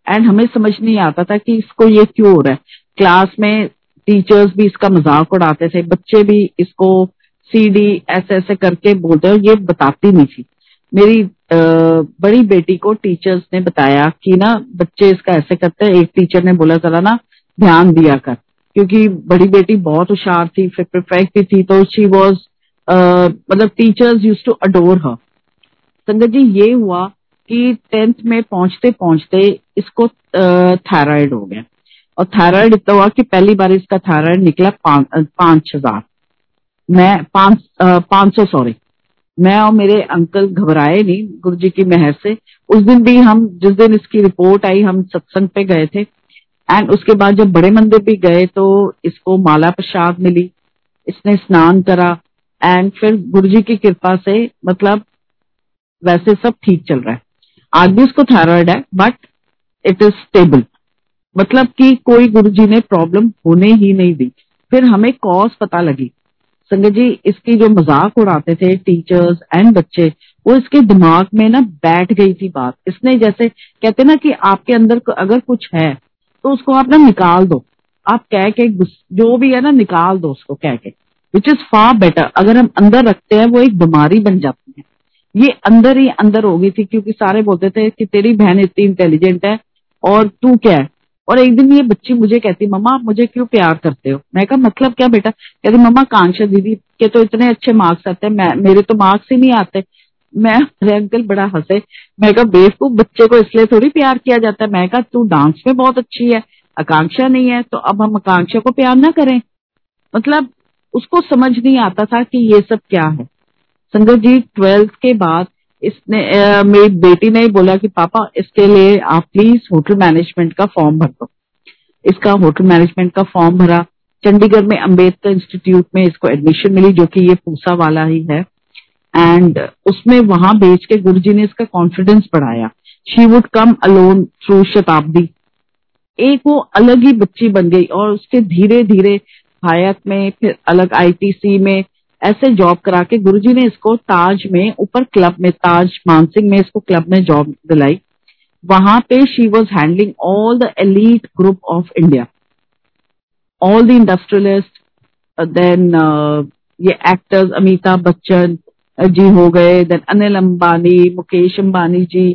एंड हमें समझ नहीं आता था कि इसको ये क्यों हो रहा है। क्लास में टीचर्स भी इसका मज़ाक उड़ाते थे बच्चे भी इसको सी डी ऐसे ऐसे करके बोलते हैं ये बताती नहीं थी। मेरी आ, बड़ी बेटी को टीचर्स ने बताया कि ना बच्चे इसका ऐसे करते हैं एक टीचर ने बोला जरा ना ध्यान दिया कर। क्योंकि बड़ी बेटी बहुत होशियार थी परफेक्ट भी थी तो शी वॉज़ मतलब teachers use to adore her संगत जी ये हुआ कि टेंथ में पहुँचते पहुँचते इसको थायराइड हो गया। और थायराइड इतना हुआ कि पहली बार इसका थायराइड निकला पाँच हज़ार। मैं पाँच पाँच सौ, सॉरी। मैं और मेरे अंकल घबराए नहीं गुरु जी की मेहर से। उस दिन भी हम, जिस दिन इसकी रिपोर्ट आई, हम सत्संग पे गए थे। एंड उसके बाद जब बड़े मंदिर भी गए तो इसको माला प्रसाद मिली। इसने स्नान करा। एंड फिर गुरु जी की कृपा से मतलब वैसे सब ठीक चल रहा है। आज भी उसको थायराइड है बट इट इज़ स्टेबल मतलब कि कोई गुरु जी ने प्रॉब्लम होने ही नहीं दी। फिर हमें कॉज पता लगी। संगत जी, इसकी जो मज़ाक उड़ाते थे टीचर्स एंड बच्चे, वो इसके दिमाग में ना बैठ गई थी बात। इसने जैसे कहते ना कि आपके अंदर अगर कुछ है तो उसको आप ना निकाल दो। आप कह के जो भी है ना, निकाल दो उसको कह के। विच इज़ फार बेटर अगर हम अंदर रखते हैं, वो एक बीमारी बन जाती है। ये अंदर ही अंदर हो गई थी, क्योंकि सारे बोलते थे कि तेरी बहन इतनी इंटेलिजेंट है, और तू क्या है? और एक दिन ये बच्ची मुझे कहती, मम्मा, आप मुझे क्यों प्यार करते हो? मैं कहा मतलब क्या बेटा? कहती, मम्मा कांक्षा दीदी के तो इतने अच्छे मार्क्स आते हैं मेरे तो मार्क्स ही नहीं आते। मैं मेरे अंकल बड़ा हंसे। मैं कहा, बेवकूफ़ बच्चे को इसलिए थोड़ी प्यार किया जाता है। मैं कहा, तू डांस में बहुत अच्छी है, आकांक्षा नहीं है तो अब हम आकांक्षा को प्यार ना करें। मतलब उसको समझ नहीं आता था कि ये सब क्या है। संगत जी, ट्वेल्थ के बाद इसने मेरी बेटी ने बोला कि, पापा, इसके लिए आप प्लीज़ होटल मैनेजमेंट का फॉर्म भर दो इसका होटल मैनेजमेंट का फॉर्म भरा। चंडीगढ़ में अंबेडकर इंस्टीट्यूट में इसको एडमिशन मिली, जो कि ये पूसा वाला ही है। एंड उसमें वहाँ बेच के गुरु जी ने इसका कॉन्फिडेंस बढ़ाया। She would come alone through Shatabdi एक वो अलग ही बच्ची बन गई और उसके धीरे धीरे हायत में, फिर अलग आईटीसी में ऐसे जॉब करा के गुरुजी ने इसको ताज में, ऊपर क्लब में, ताज मानसिंह में इसको क्लब में जॉब दिलाई। वहाँ पे she was handling all the elite group of India all the industrialist then ये एक्टर्स अमिताभ बच्चन जी हो गए देन अनिल अंबानी मुकेश अंबानी जी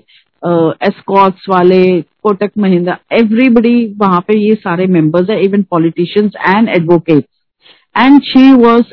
एस्कॉट्स वाले कोटक महिंद्रा एवरीबडी वहाँ पे ये सारे मेंबर्स है even politicians and advocate and she was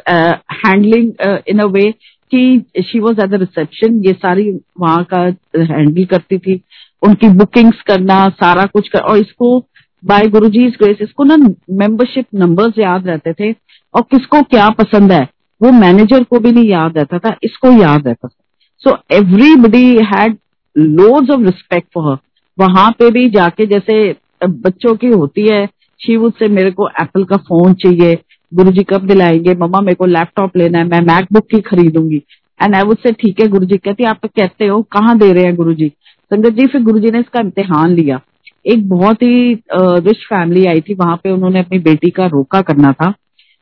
handling in a way कि she was at the reception ये सारी वहाँ का हैंडल करती थी उनकी बुकिंग्स करना सारा कुछ कर और इसको बाय गुरु जी ग्रेस इसको ना मेंबरशिप नंबर्स याद रहते थे और किसको क्या पसंद है वो मैनेजर को भी नहीं याद रहता था इसको याद रहता था so everybody had loads of respect for her वहाँ पे भी जाके जैसे बच्चों की होती है शीवुद से मेरे को एप्पल का फ़ोन चाहिए गुरु जी कब दिलाएँगे? मम्मा, मेरे को लैपटॉप लेना है, मैं मैकबुक की खरीदूँगी। एंड आई वुड से ठीक है गुरु जी कहती आप कहते हो, कहाँ दे रहे हैं गुरु जी संगत जी, फिर गुरु जी ने इसका इम्तिहान लिया। एक बहुत ही रिच फैमिली आई थी, वहाँ पे उन्होंने अपनी बेटी का रोका करना था।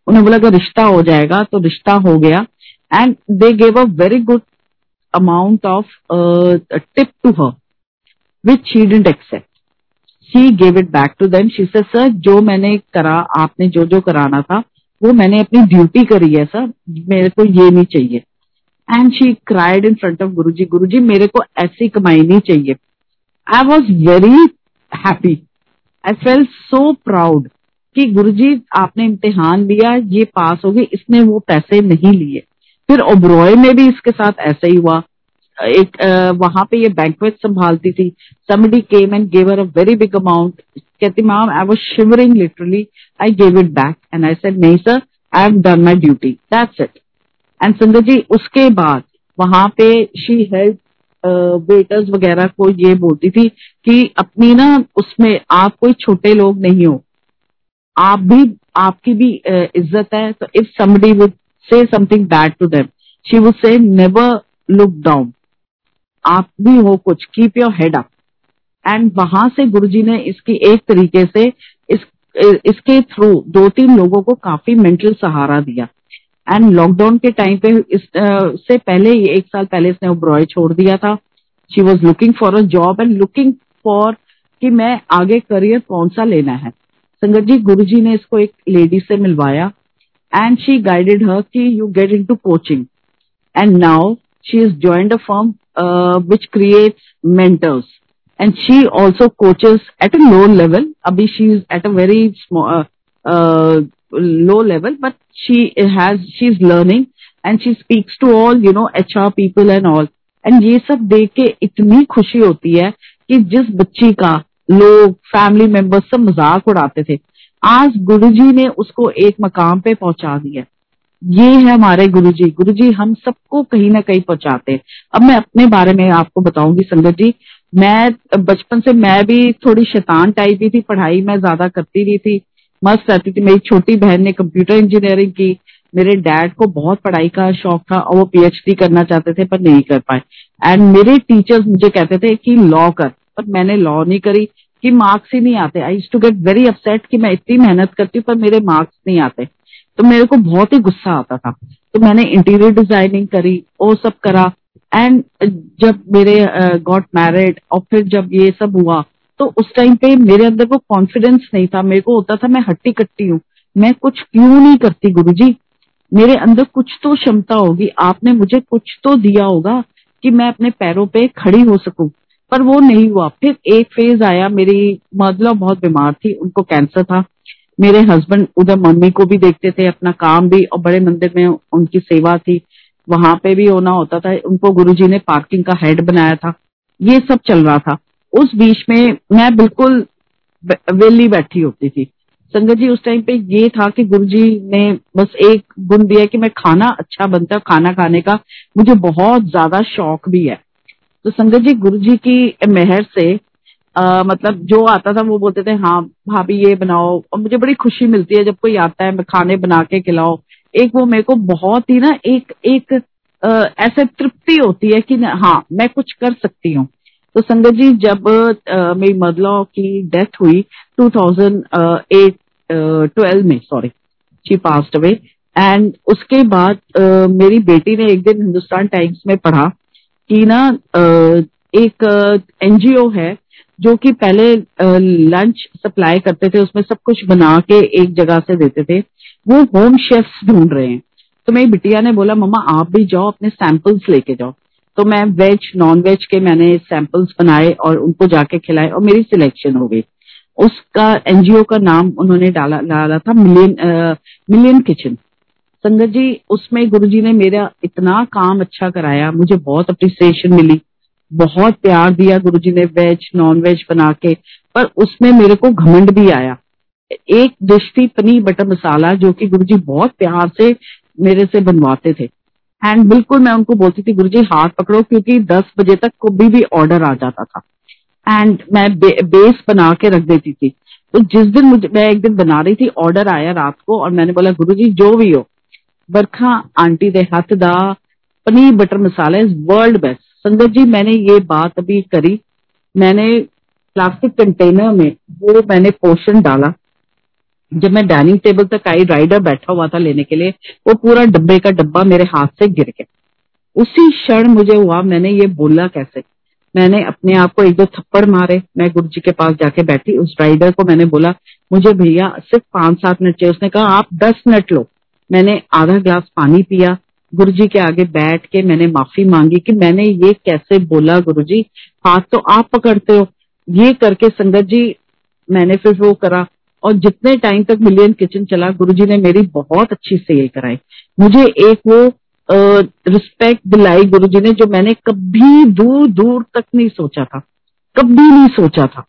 उन्हें बोला, अगर रिश्ता हो जाएगा तो रिश्ता हो गया। And they gave a very good amount of tip to her which she didn't accept she gave it back to them she said sir जो मैंने करा, आपने जो जो कराना था वो मैंने अपनी ड्यूटी करी है, सर। मेरे को ये नहीं चाहिए। And she cried in front of Guru ji Guru जी मेरे को ऐसी कमाई नहीं चाहिए। I was very happy I felt so proud कि गुरुजी, आपने इम्तिहान लिया, ये पास हो गई, इसने वो पैसे नहीं लिए। फिर ओब्रॉय में भी इसके साथ ऐसा ही हुआ। एक वहाँ पे ये बैंकवेट संभालती थी। Somebody came and gave her a very big amount कहती ma'am I was shivering literally I gave it back and I said नहीं sir I have done my duty that's it and Sanjay ji उसके बाद वहाँ पे she help waiters वगैरह को ये बोलती थी कि अपनी ना उसमें आप कोई छोटे लोग नहीं हो। आप भी, आपकी भी इज़्ज़त है। तो if somebody would say something bad to them she would say never look down आप भी हो कुछ. Keep your head up and वहाँ से गुरुजी ने इसकी एक तरीके से इस इसके थ्रू दो तीन लोगों को काफ़ी मेंटल सहारा दिया। एंड लॉकडाउन के टाइम पे इस uh, से पहले ही एक साल पहले इसने ब्रॉय छोड़ दिया था। She was looking for a job and looking for कि मैं आगे करियर कौन सा लेना है। संगत जी गुरु जी ने इसको एक लेडी से मिलवाया। एंड शी गाइडेड हर कि you get in to coaching and now she is joined a form which creates mentors and she also coaches at a low level अभी she is at a very low level, but she has, she's learning and she speaks to all, you know, HR people and all. And ये सब देख के इतनी खुशी होती है कि जिस बच्ची का लोग फैमिली मेंबर्स सब मज़ाक उड़ाते थे आज गुरुजी ने उसको एक मकाम पे पहुँचा दिया ये है हमारे गुरुजी गुरुजी हम सबको कहीं ना कहीं पहुंचाते हैं अब मैं अपने बारे में आपको बताऊँगी संगत जी मैं, बचपन से मैं भी थोड़ी शैतान टाइप ही थी, पढ़ाई मैं ज़्यादा करती रही थी। मस्त रहती थी। मेरी छोटी बहन ने कंप्यूटर इंजीनियरिंग की। मेरे डैड को बहुत पढ़ाई का शौक था और वो पीएचडी करना चाहते थे पर नहीं कर पाए। एंड मेरे टीचर्स मुझे कहते थे कि लॉ कर। पर मैंने लॉ नहीं करी कि मार्क्स ही नहीं आते। I to get very upset कि मैं इतनी मेहनत करती हूँ पर मेरे मार्क्स नहीं आते। तो मेरे को बहुत ही गुस्सा आता था। तो मैंने इंटीरियर डिज़ाइनिंग करी वो सब करा। एंड जब मेरे गॉट मैरिड और फिर जब ये सब हुआ तो उस टाइम पे मेरे अंदर वो कॉन्फिडेंस नहीं था। मेरे को होता था, मैं हट्टी कट्टी हूँ। मैं कुछ क्यों नहीं करती गुरु जी मेरे अंदर कुछ तो क्षमता होगी। आपने मुझे कुछ तो दिया होगा कि मैं अपने पैरों पे खड़ी हो सकूँ। पर वो नहीं हुआ। फिर एक फ़ेज़ आया, मेरी मदला बहुत बीमार थी, उनको कैंसर था। मेरे हस्बैंड उधर मम्मी को भी देखते थे, अपना काम भी, और बड़े मंदिर में उनकी सेवा थी। वहाँ पे भी होना होता था उनको गुरुजी ने पार्किंग का हेड बनाया था ये सब चल रहा था। उस बीच में मैं बिल्कुल वेली बैठी होती थी। संगत जी उस टाइम पे ये था कि गुरुजी ने बस एक गुण दिया कि मैं खाना अच्छा बनता खाना खाने का मुझे बहुत ज़्यादा शौक भी है। तो संगत जी गुरु जी की मेहर से आ, मतलब जो आता था वो बोलते थे हाँ भाभी ये बनाओ। और मुझे बड़ी खुशी मिलती है जब कोई आता है खाने बना के खिलाओ। एक वो मेरे को बहुत ही ना एक एक ऐसे तृप्ति होती है कि हाँ मैं कुछ कर सकती हूँ। तो संगत जी जब मेरी मदला की डेथ हुई 2008 ट्वेल्व में sorry she passed away and उसके बाद uh, मेरी बेटी ने एक दिन हिंदुस्तान टाइम्स में पढ़ा कि ना uh, एक एनजीओ है जो कि पहले लंच सप्लाई करते थे, उसमें सब कुछ बना के एक जगह से देते थे, वो होम शेफ्स ढूंढ रहे हैं। तो मेरी बिटिया ने बोला, मम्मा, आप भी जाओ, अपने सैंपल्स लेके जाओ। तो मैं वेज नॉन वेज के मैंने सैंपल्स बनाए और उनको जाके खिलाए और मेरी सिलेक्शन हो गई। उसका एनजीओ का नाम उन्होंने डाला डाला था मिलियन मिलियन किचन संगत जी, उसमें गुरुजी ने मेरा इतना काम अच्छा कराया, मुझे बहुत अप्रिसिएशन मिली। बहुत प्यार दिया गुरुजी ने वेज नॉन वेज बना के पर उसमें मेरे को घमंड भी आया। एक डिश थी पनीर बटर मसाला जो कि गुरुजी बहुत प्यार से मेरे से बनवाते थे। एंड बिल्कुल मैं उनको बोलती थी गुरुजी हाथ पकड़ो क्योंकि 10 बजे तक कभी भी ऑर्डर आ जाता था। एंड मैं बे, बेस बना के रख देती थी। तो जिस दिन मुझे मैं एक दिन बना रही थी ऑर्डर आया रात को और मैंने बोला गुरुजी जो भी हो। बरखा आंटी दे हथ दा paneer butter masala is world best sangat ji, मैंने ये बात अभी करी। मैंने प्लास्टिक कंटेनर में वो मैंने पोर्शन डाला। जब मैं डाइनिंग टेबल तक आई राइडर बैठा हुआ था लेने के लिए, वो पूरा डब्बे का डब्बा मेरे हाथ से गिर गया। उसी क्षण मुझे हुआ, मैंने ये बोला कैसे? मैंने अपने आप को एक दो थप्पड़ मारे। मैं गुरु जी के पास जाके बैठी, उस राइडर को मैंने बोला, मुझे भैया, सिर्फ़ पाँच सात मिनट चाहिए। उसने कहा, आप दस मिनट लो। मैंने आधा ग्लास पानी पिया गुरु जी के आगे बैठ के मैंने माफ़ी मांगी कि मैंने ये कैसे बोला गुरु जी हाथ तो आप पकड़ते हो। ये करके संगत जी, मैंने फिर वो करा। और जितने टाइम तक मिलियन किचन चला, गुरुजी ने मेरी बहुत अच्छी सेल कराई। मुझे एक वो रिस्पेक्ट दिलाई गुरु जी ने जो मैंने कभी दूर दूर तक नहीं सोचा था। कभी नहीं सोचा था।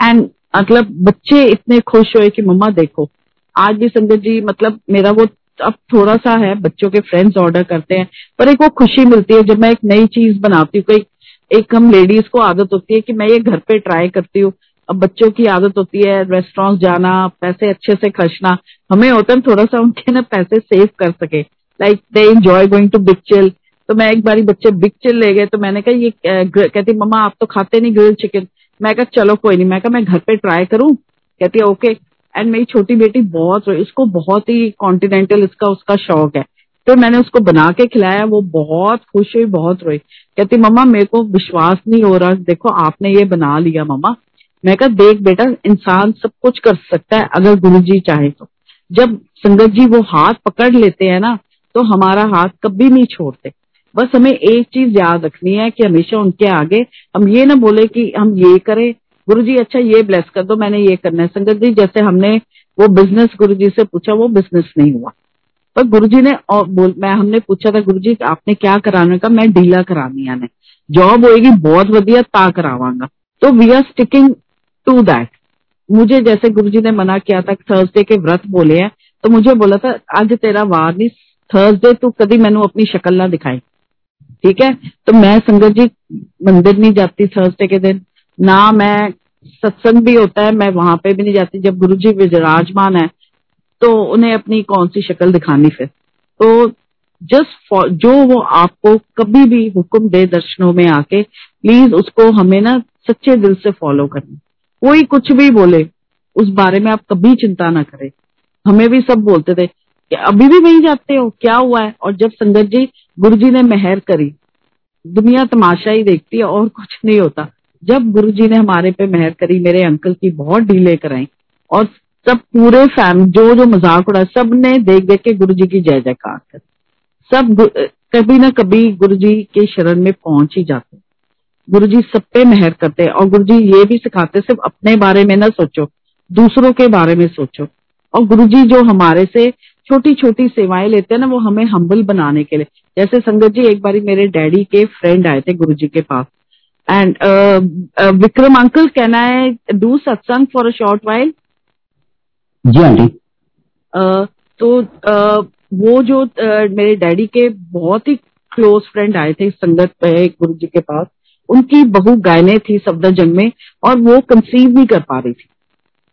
एंड मतलब बच्चे इतने खुश हुए कि मम्मा देखो, आज भी संगत जी मतलब मेरा वो अब थोड़ा सा है, बच्चों के फ्रेंड्स ऑर्डर करते हैं, पर एक वो खुशी मिलती है जब मैं एक नई चीज़ बनाती हूँ, कोई एक हम लेडीज़ को आदत होती है कि मैं ये घर पे ट्राई करती हूँ, अब बच्चों की आदत होती है रेस्टोरेंट जाना, पैसे अच्छे से खर्चना, हमें होता है थोड़ा सा उनके ना पैसे सेव कर सके like they enjoy going to Big Chill तो मैं एक बारी बच्चे बिग चिल ले गए तो मैंने कहा ये कहती, मम्मा, आप तो खाते नहीं ग्रिल चिकन मैं कहा, चलो, कोई नहीं। मैं कहा, मैं घर पे ट्राई करूँ? कहती है ओके। एंड मेरी छोटी बेटी बहुत इसको बहुत ही कॉन्टिनेंटल इसका उसका शौक है। तो मैंने उसको बना के खिलाया, वो बहुत खुश हुई, बहुत रोई। कहती, मम्मा, मेरे को विश्वास नहीं हो रहा, देखो, आपने ये बना लिया, मम्मा। मैं कहा, देख बेटा, इंसान सब कुछ कर सकता है, अगर गुरु जी चाहे तो। जब संगत जी वो हाथ पकड़ लेते हैं ना तो हमारा हाथ कभी नहीं छोड़ते। बस हमें एक चीज़ याद रखनी है कि हमेशा उनके आगे, हम ये ना बोले कि हम ये करें गुरु जी अच्छा ये ब्लेस कर दो, मैंने ये करना है। संगत जी, जैसे हमने वो बिज़नेस गुरु जी से पूछा, वो बिज़नेस नहीं हुआ। पर गुरु जी ने बोल, मैं, हमने पूछा था गुरु जी आपने क्या कराने का मैं डीला करानी आने जॉब होएगी, बहुत वधिया ता करावांगा। तो we are sticking to that मुझे जैसे गुरुजी ने मना किया था थर्सडे के व्रत बोले हैं तो मुझे बोला था, आज तेरा वार नहीं थर्सडे तू कभी मैनू अपनी शक्ल ना दिखाई। ठीक है? तो मैं, संगत जी, मंदिर नहीं जाती थर्सडे के दिन। ना मैं सत्संग भी होता है, मैं वहाँ पे भी नहीं जाती। जब गुरु जी विराजमान है तो उन्हें अपनी कौन सी शक्ल दिखानी फिर? तो जस्ट जो वो आपको कभी भी हुक्म दे दर्शनों में आके प्लीज़ उसको हमें ना सच्चे दिल से फॉलो करना। कोई कुछ भी बोले, उस बारे में आप कभी चिंता ना करें। हमें भी सब बोलते थे कि अभी भी वही जाते हो, क्या हुआ है? और जब संगत जी गुरु जी ने मेहर करी, दुनिया तमाशा ही देखती है, और कुछ नहीं होता। जब गुरु जी ने हमारे पे मेहर करी, मेरे अंकल की बहुत डीले कराई और सब पूरे फैम, जो जो मज़ाक उड़ा सबने देख देख के गुरु जी की जय, जयकार कर। सब कभी ना कभी गुरु जी के शरण में पहुँच ही जाते। गुरु जी सब पे मेहर करते और गुरु जी ये भी सिखाते, सिर्फ़ अपने बारे में ना सोचो, दूसरों के बारे में सोचो। और गुरु जी जो हमारे से छोटी छोटी सेवाएँ लेते हैं ना, वो हमें हम्बल बनाने के लिए। जैसे संगत जी, एक बार मेरे डैडी के फ्रेंड आए थे गुरु जी के पास। एंड विक्रम अंकल कहना है do satsang for a short while ji aunty. तो uh, वो जो uh, मेरे डैडी के बहुत ही क्लोज फ्रेंड आए थे संगत पे गुरु जी के पास उनकी बहु गायने थी सफदरजंग में और वो कंसीव नहीं कर पा रही थी।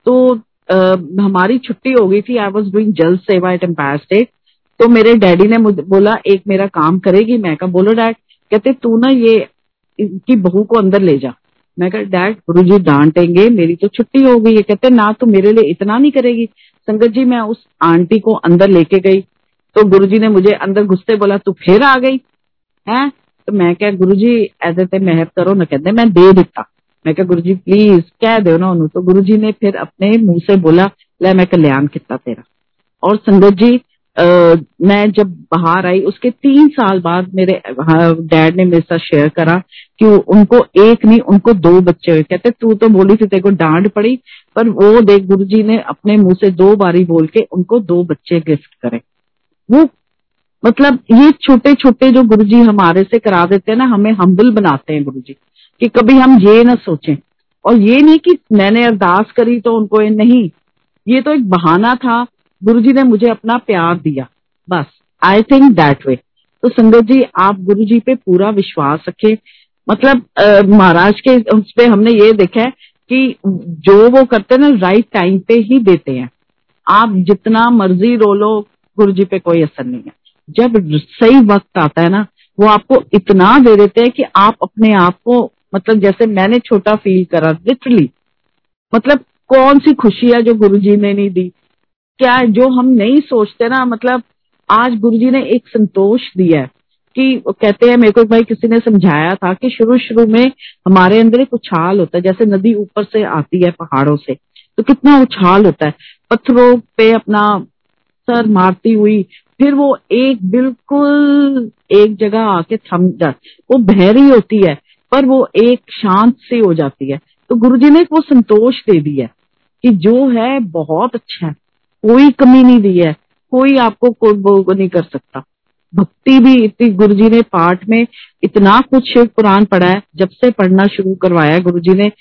तो आ, हमारी छुट्टी हो गई थी आई वॉज़ डूइंग जल सेवा एट एम्पायर स्टेट तो मेरे डैडी ने मुझे बोला एक मेरा काम करेगी? मैं कहा बोलो डैड। कहते तू ना ये इनकी बहू को अंदर ले जा। मैं कहा डैड गुरु जी डांटेंगे, मेरी तो छुट्टी हो गई है। कहते, ना, तू मेरे लिए इतना नहीं करेगी। संगत जी, मैं उस आंटी को अंदर लेके गई। तो गुरुजी ने मुझे अंदर घुसते बोला, तू फिर आ गई? है? तो मैं क्या गुरु जी ऐसे ते महब करो ना। कहते, मैं दे दिता। मैं क्या गुरु जी प्लीज़ कह दो ना उन्होंने तो गुरु जी ने फिर अपने मुँह से बोला, ले, मैं कल्याण किता तेरा। और संगत जी आ, मैं जब बाहर आई उसके तीन साल बाद मेरे डैड ने मेरे साथ शेयर करा कि उनको एक नहीं उनको दो बच्चे हुए। कहते तू तो बोली थी तेरे को डांट पड़ी। पर वो देख गुरु जी ने अपने मुँह से दो बारी बोल के उनको दो बच्चे गिफ्ट करे। वो मतलब ये छोटे छोटे जो गुरु जी हमारे से करा देते हैं ना हमें हम्बल बनाते हैं गुरु जी कि कभी हम ये ना सोचें। और ये नहीं कि मैंने अरदास करी तो उनको नहीं। ये तो एक बहाना था गुरु जी ने मुझे अपना प्यार दिया। बस आई थिंक दैट वे तो संगत जी, आप गुरु जी पे पूरा विश्वास रखें। मतलब महाराज के उस पे हमने ये देखा है कि जो वो करते ना राइट टाइम पे ही देते हैं। आप जितना मर्ज़ी रो लो, गुरु जी पे कोई असर नहीं है। जब सही वक्त आता है ना, वो आपको इतना दे देते हैं कि आप अपने आप को मतलब जैसे मैंने छोटा फील करा लिटरली मतलब कौन सी खुशी है जो गुरु जी ने नहीं दी? क्या जो हम नहीं सोचते ना मतलब आज गुरुजी ने एक संतोष दिया है कि कहते हैं, मेरे को भाई किसी ने समझाया था कि शुरू शुरू में हमारे अंदर एक उछाल होता है, जैसे नदी ऊपर से आती है पहाड़ों से तो कितना उछाल होता है। पत्थरों पे अपना सर मारती हुई, फिर वो एक बिल्कुल एक जगह आके थम जाती वो बहरी होती है, पर वो एक शांत सी हो जाती है। तो गुरुजी ने वो संतोष दे दिया कि जो है, बहुत अच्छा है। कोई कमी नहीं दी है। कोई आपको कोई नहीं कर सकता। भक्ति भी इतनी गुरु जी ने पाठ में इतना कुछ शिव पुराण पढ़ा है। जब से पढ़ना शुरू करवाया गुरु जी ने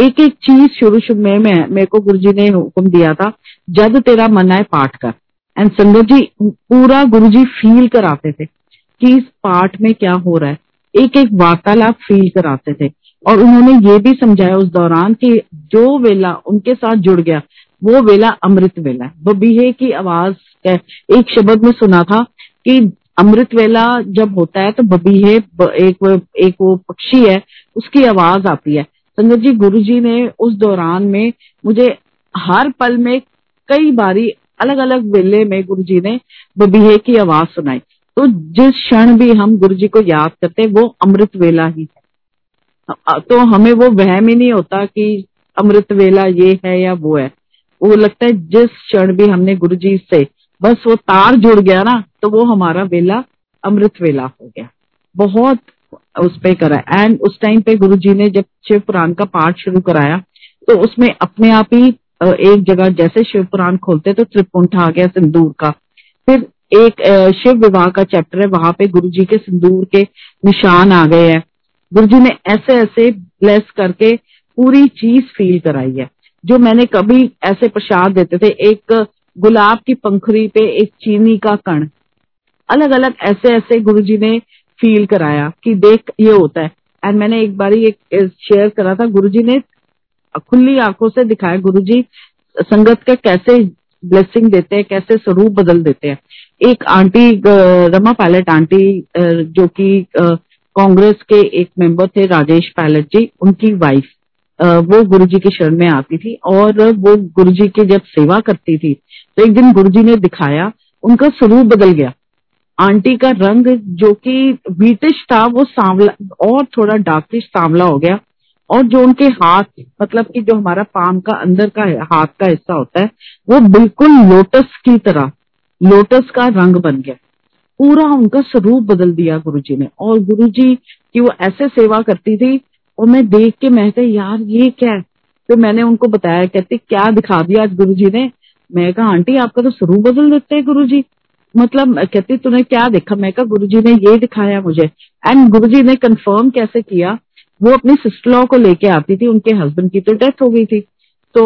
एक एक चीज़ शुरू शुरू में मैं, मेरे को गुरु जी ने हुक्म दिया था, जब तेरा मन है पाठ कर। एंड संगत जी, पूरा गुरु जी फील कराते थे कि इस पाठ में क्या हो रहा है। एक एक वार्तालाप फील कराते थे। और उन्होंने ये भी समझाया उस दौरान कि जो वेला उनके साथ जुड़ गया वो वेला अमृत वेला। बबीहे की आवाज़ एक शब्द में सुना था कि अमृत वेला जब होता है तो बबीहे एक एक वो पक्षी है, उसकी आवाज़ आती है। संगत जी गुरु जी ने उस दौरान में मुझे हर पल में कई बारी अलग अलग वेले में गुरु जी ने बबीहे की आवाज़ सुनाई। तो जिस क्षण भी हम गुरु जी को याद करते वो अमृत वेला ही है। तो हमें वो वहम ही नहीं होता कि अमृत वेला ये है या वो है। वो लगता है जिस क्षण भी हमने गुरु जी से बस वो तार जुड़ गया ना तो वो हमारा वेला, अमृत वेला हो गया। बहुत उस पे करा। एंड उस टाइम पे गुरु जी ने जब शिव पुराण का पाठ शुरू कराया तो उसमें अपने आप ही एक जगह जैसे शिव पुराण खोलते तो त्रिपुंठ आ गया सिंदूर का। फिर एक शिव विवाह का चैप्टर है, वहाँ पे गुरु जी के सिंदूर के निशान आ गए हैं। गुरु जी ने ऐसे ऐसे ब्लेस करके पूरी चीज़ फील कराई है। जो मैंने कभी ऐसे प्रसाद देते थे, एक गुलाब की पंखुरी पे एक चीनी का कण। अलग अलग ऐसे ऐसे गुरु जी ने फील कराया कि देख, ये होता है। एंड मैंने एक बार एक शेयर करा था गुरु जी ने खुली आँखों से दिखाया गुरु जी संगत का कैसे ब्लेसिंग देते हैं, कैसे स्वरूप बदल देते हैं। एक आंटी रमा पायलट आंटी जो कि कांग्रेस के एक मेंबर थे, राजेश पायलट जी, उनकी वाइफ वो गुरुजी की शरण में आती थी और वो गुरुजी की जब सेवा करती थी तो एक दिन गुरुजी ने दिखाया, उनका स्वरूप बदल गया। आंटी का रंग जो कि व्हीटिश था, वो सांवला, और थोड़ा डार्किश सांवला हो गया। और जो उनके हाथ मतलब कि जो हमारा पाम का अंदर का हाथ का हिस्सा होता है, वो बिल्कुल लोटस की तरह लोटस का रंग बन गया। पूरा उनका स्वरूप बदल दिया गुरुजी ने। और गुरुजी की वो ऐसे सेवा करती थी और मैं देख के मैं यार, ये क्या है? तो मैंने उनको बताया, कहते, क्या दिखा दिया आज गुरु जी ने? मैं कहा, आंटी, आपका तो स्वरूप बदल देते हैं गुरु जी मतलब कहती, तूने क्या देखा? मैं कहा गुरु जी ने ये दिखाया मुझे। एंड गुरु जी ने कंफर्म कैसे किया, वो अपनी सिस्टर लॉ को लेके आती थी, उनके हस्बैंड की तो डेथ हो गई थी। तो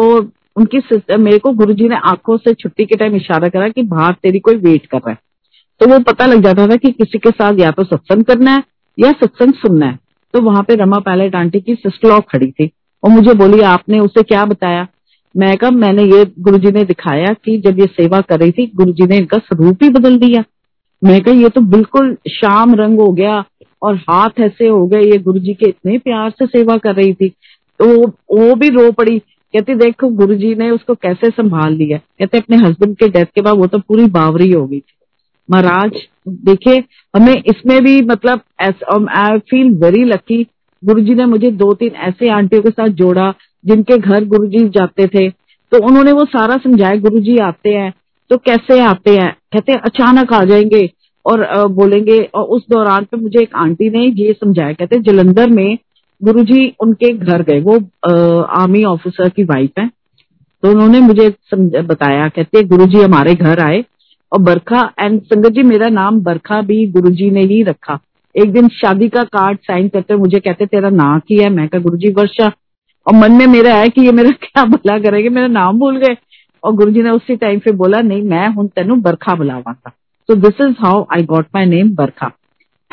उनकी मेरे को गुरु जी ने आँखों से छुट्टी के टाइम इशारा करा कि बाहर तेरी कोई वेट कर रहा है। तो वो पता लग जाता था कि किसी के साथ या तो सत्संग करना है या सत्संग सुनना है। तो वहाँ पे रमा पायलट आंटी की सिस्टर लॉ खड़ी थी। और मुझे बोली, आपने उसे क्या बताया? मैं कहा, मैंने ये गुरुजी ने दिखाया कि जब ये सेवा कर रही थी, गुरुजी ने इनका स्वरूप ही बदल दिया। मैं कहा, ये तो बिल्कुल शाम रंग हो गया और हाथ ऐसे हो गए, ये गुरुजी के इतने प्यार से सेवा कर रही थी। तो वो भी रो पड़ी। कहती, देखो, गुरुजी ने उसको कैसे संभाल लिया? कहते, अपने हस्बैंड के डेथ के बाद वो तो पूरी बावरी हो गई थी। महाराज, देखिए, हमें इसमें भी मतलब I feel very lucky Guruji ने मुझे दो तीन ऐसे आंटियों के साथ जोड़ा जिनके घर गुरुजी जाते थे। तो उन्होंने वो सारा समझाया, गुरुजी आते हैं तो कैसे आते हैं? कहते अचानक आ जाएँगे और बोलेंगे, और उस दौरान पे मुझे एक आंटी ने ये समझाया, कहते जलंधर में गुरुजी उनके घर गए, वो आर्मी ऑफिसर की वाइफ है। तो उन्होंने मुझे बताया, कहते गुरुजी हमारे घर आए और बरखा एंड संगत जी, मेरा नाम बरखा भी गुरुजी ने ही रखा। एक दिन शादी का कार्ड साइन करते मुझे कहते, तेरा नाम की है? मैं कहा, गुरुजी, वर्षा। और मन में मेरा है कि ये मेरा क्या भला करेंगे, मेरा नाम भूल गए। और गुरुजी ने उसी टाइम पे बोला, नहीं, मैं हूँ तेन बरखा बुलावा था। So this is how I got my name Barkha.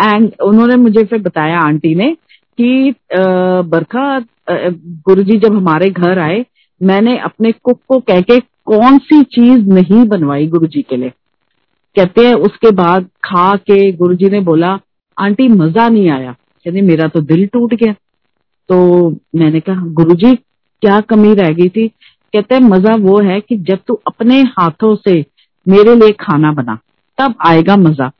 And उन्होंने मुझे फिर बताया, आंटी ने, कि बरखा गुरुजी जब हमारे घर आए, मैंने अपने कुक को कह के, कौन सी चीज़ नहीं बनवाई गुरुजी के लिए? कहते हैं, उसके बाद खा के गुरुजी ने बोला, आंटी, मज़ा नहीं आया। कहते मेरा तो दिल टूट गया। तो मैंने कहा, गुरुजी, क्या कमी रह गई थी? कहते हैं, मज़ा वो है कि जब तू अपने हाथों से मेरे लिए खाना बना, तब आएगा मज़ा।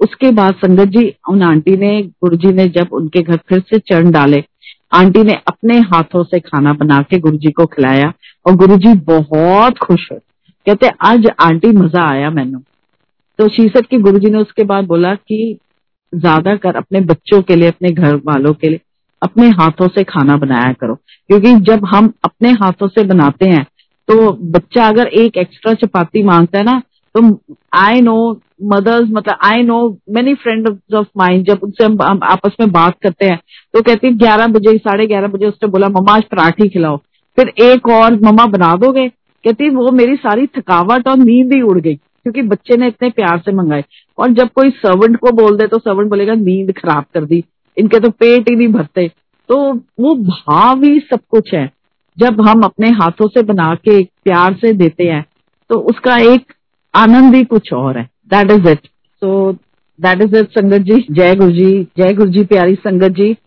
उसके बाद संगत जी, उन आंटी ने गुरु जी ने जब उनके घर फिर से चरण डाले, आंटी ने अपने हाथों से खाना बना के गुरु जी को खिलाया और गुरु जी बहुत खुश हुए। कहते आज आंटी, मज़ा आया मैनू। तो शीसट की गुरुजी ने उसके बाद बोला कि ज़्यादा कर अपने बच्चों के लिए, अपने घर वालों के लिए, अपने हाथों से खाना बनाया करो। क्योंकि जब हम अपने हाथों से बनाते हैं तो बच्चा अगर एक एक्स्ट्रा चपाती माँगता है ना तो आई नो मदर्स मतलब I know many friend of mind जब उनसे हम आपस में बात करते हैं तो कहती है, ग्यारह बजे, साढ़े ग्यारह बजे, उसने बोला, मम्मा, आज पराठी खिलाओ। फिर एक और, मम्मा, बना दोगे? कहती वो मेरी सारी थकावट और नींद ही उड़ गई। क्योंकि बच्चे ने इतने प्यार से मंगाए। और जब कोई सर्वेंट को बोल दे तो सर्वेंट बोलेगा, नींद खराब कर दी। इनके तो पेट ही नहीं भरते। तो वो भाव ही सब कुछ है। जब हम अपने हाथों से बना के प्यार से देते हैं तो उसका एक आनंद ही कुछ और है। That is it so that is it sangat ji. जय गुरु जी। जय गुरु जी, प्यारी संगत जी।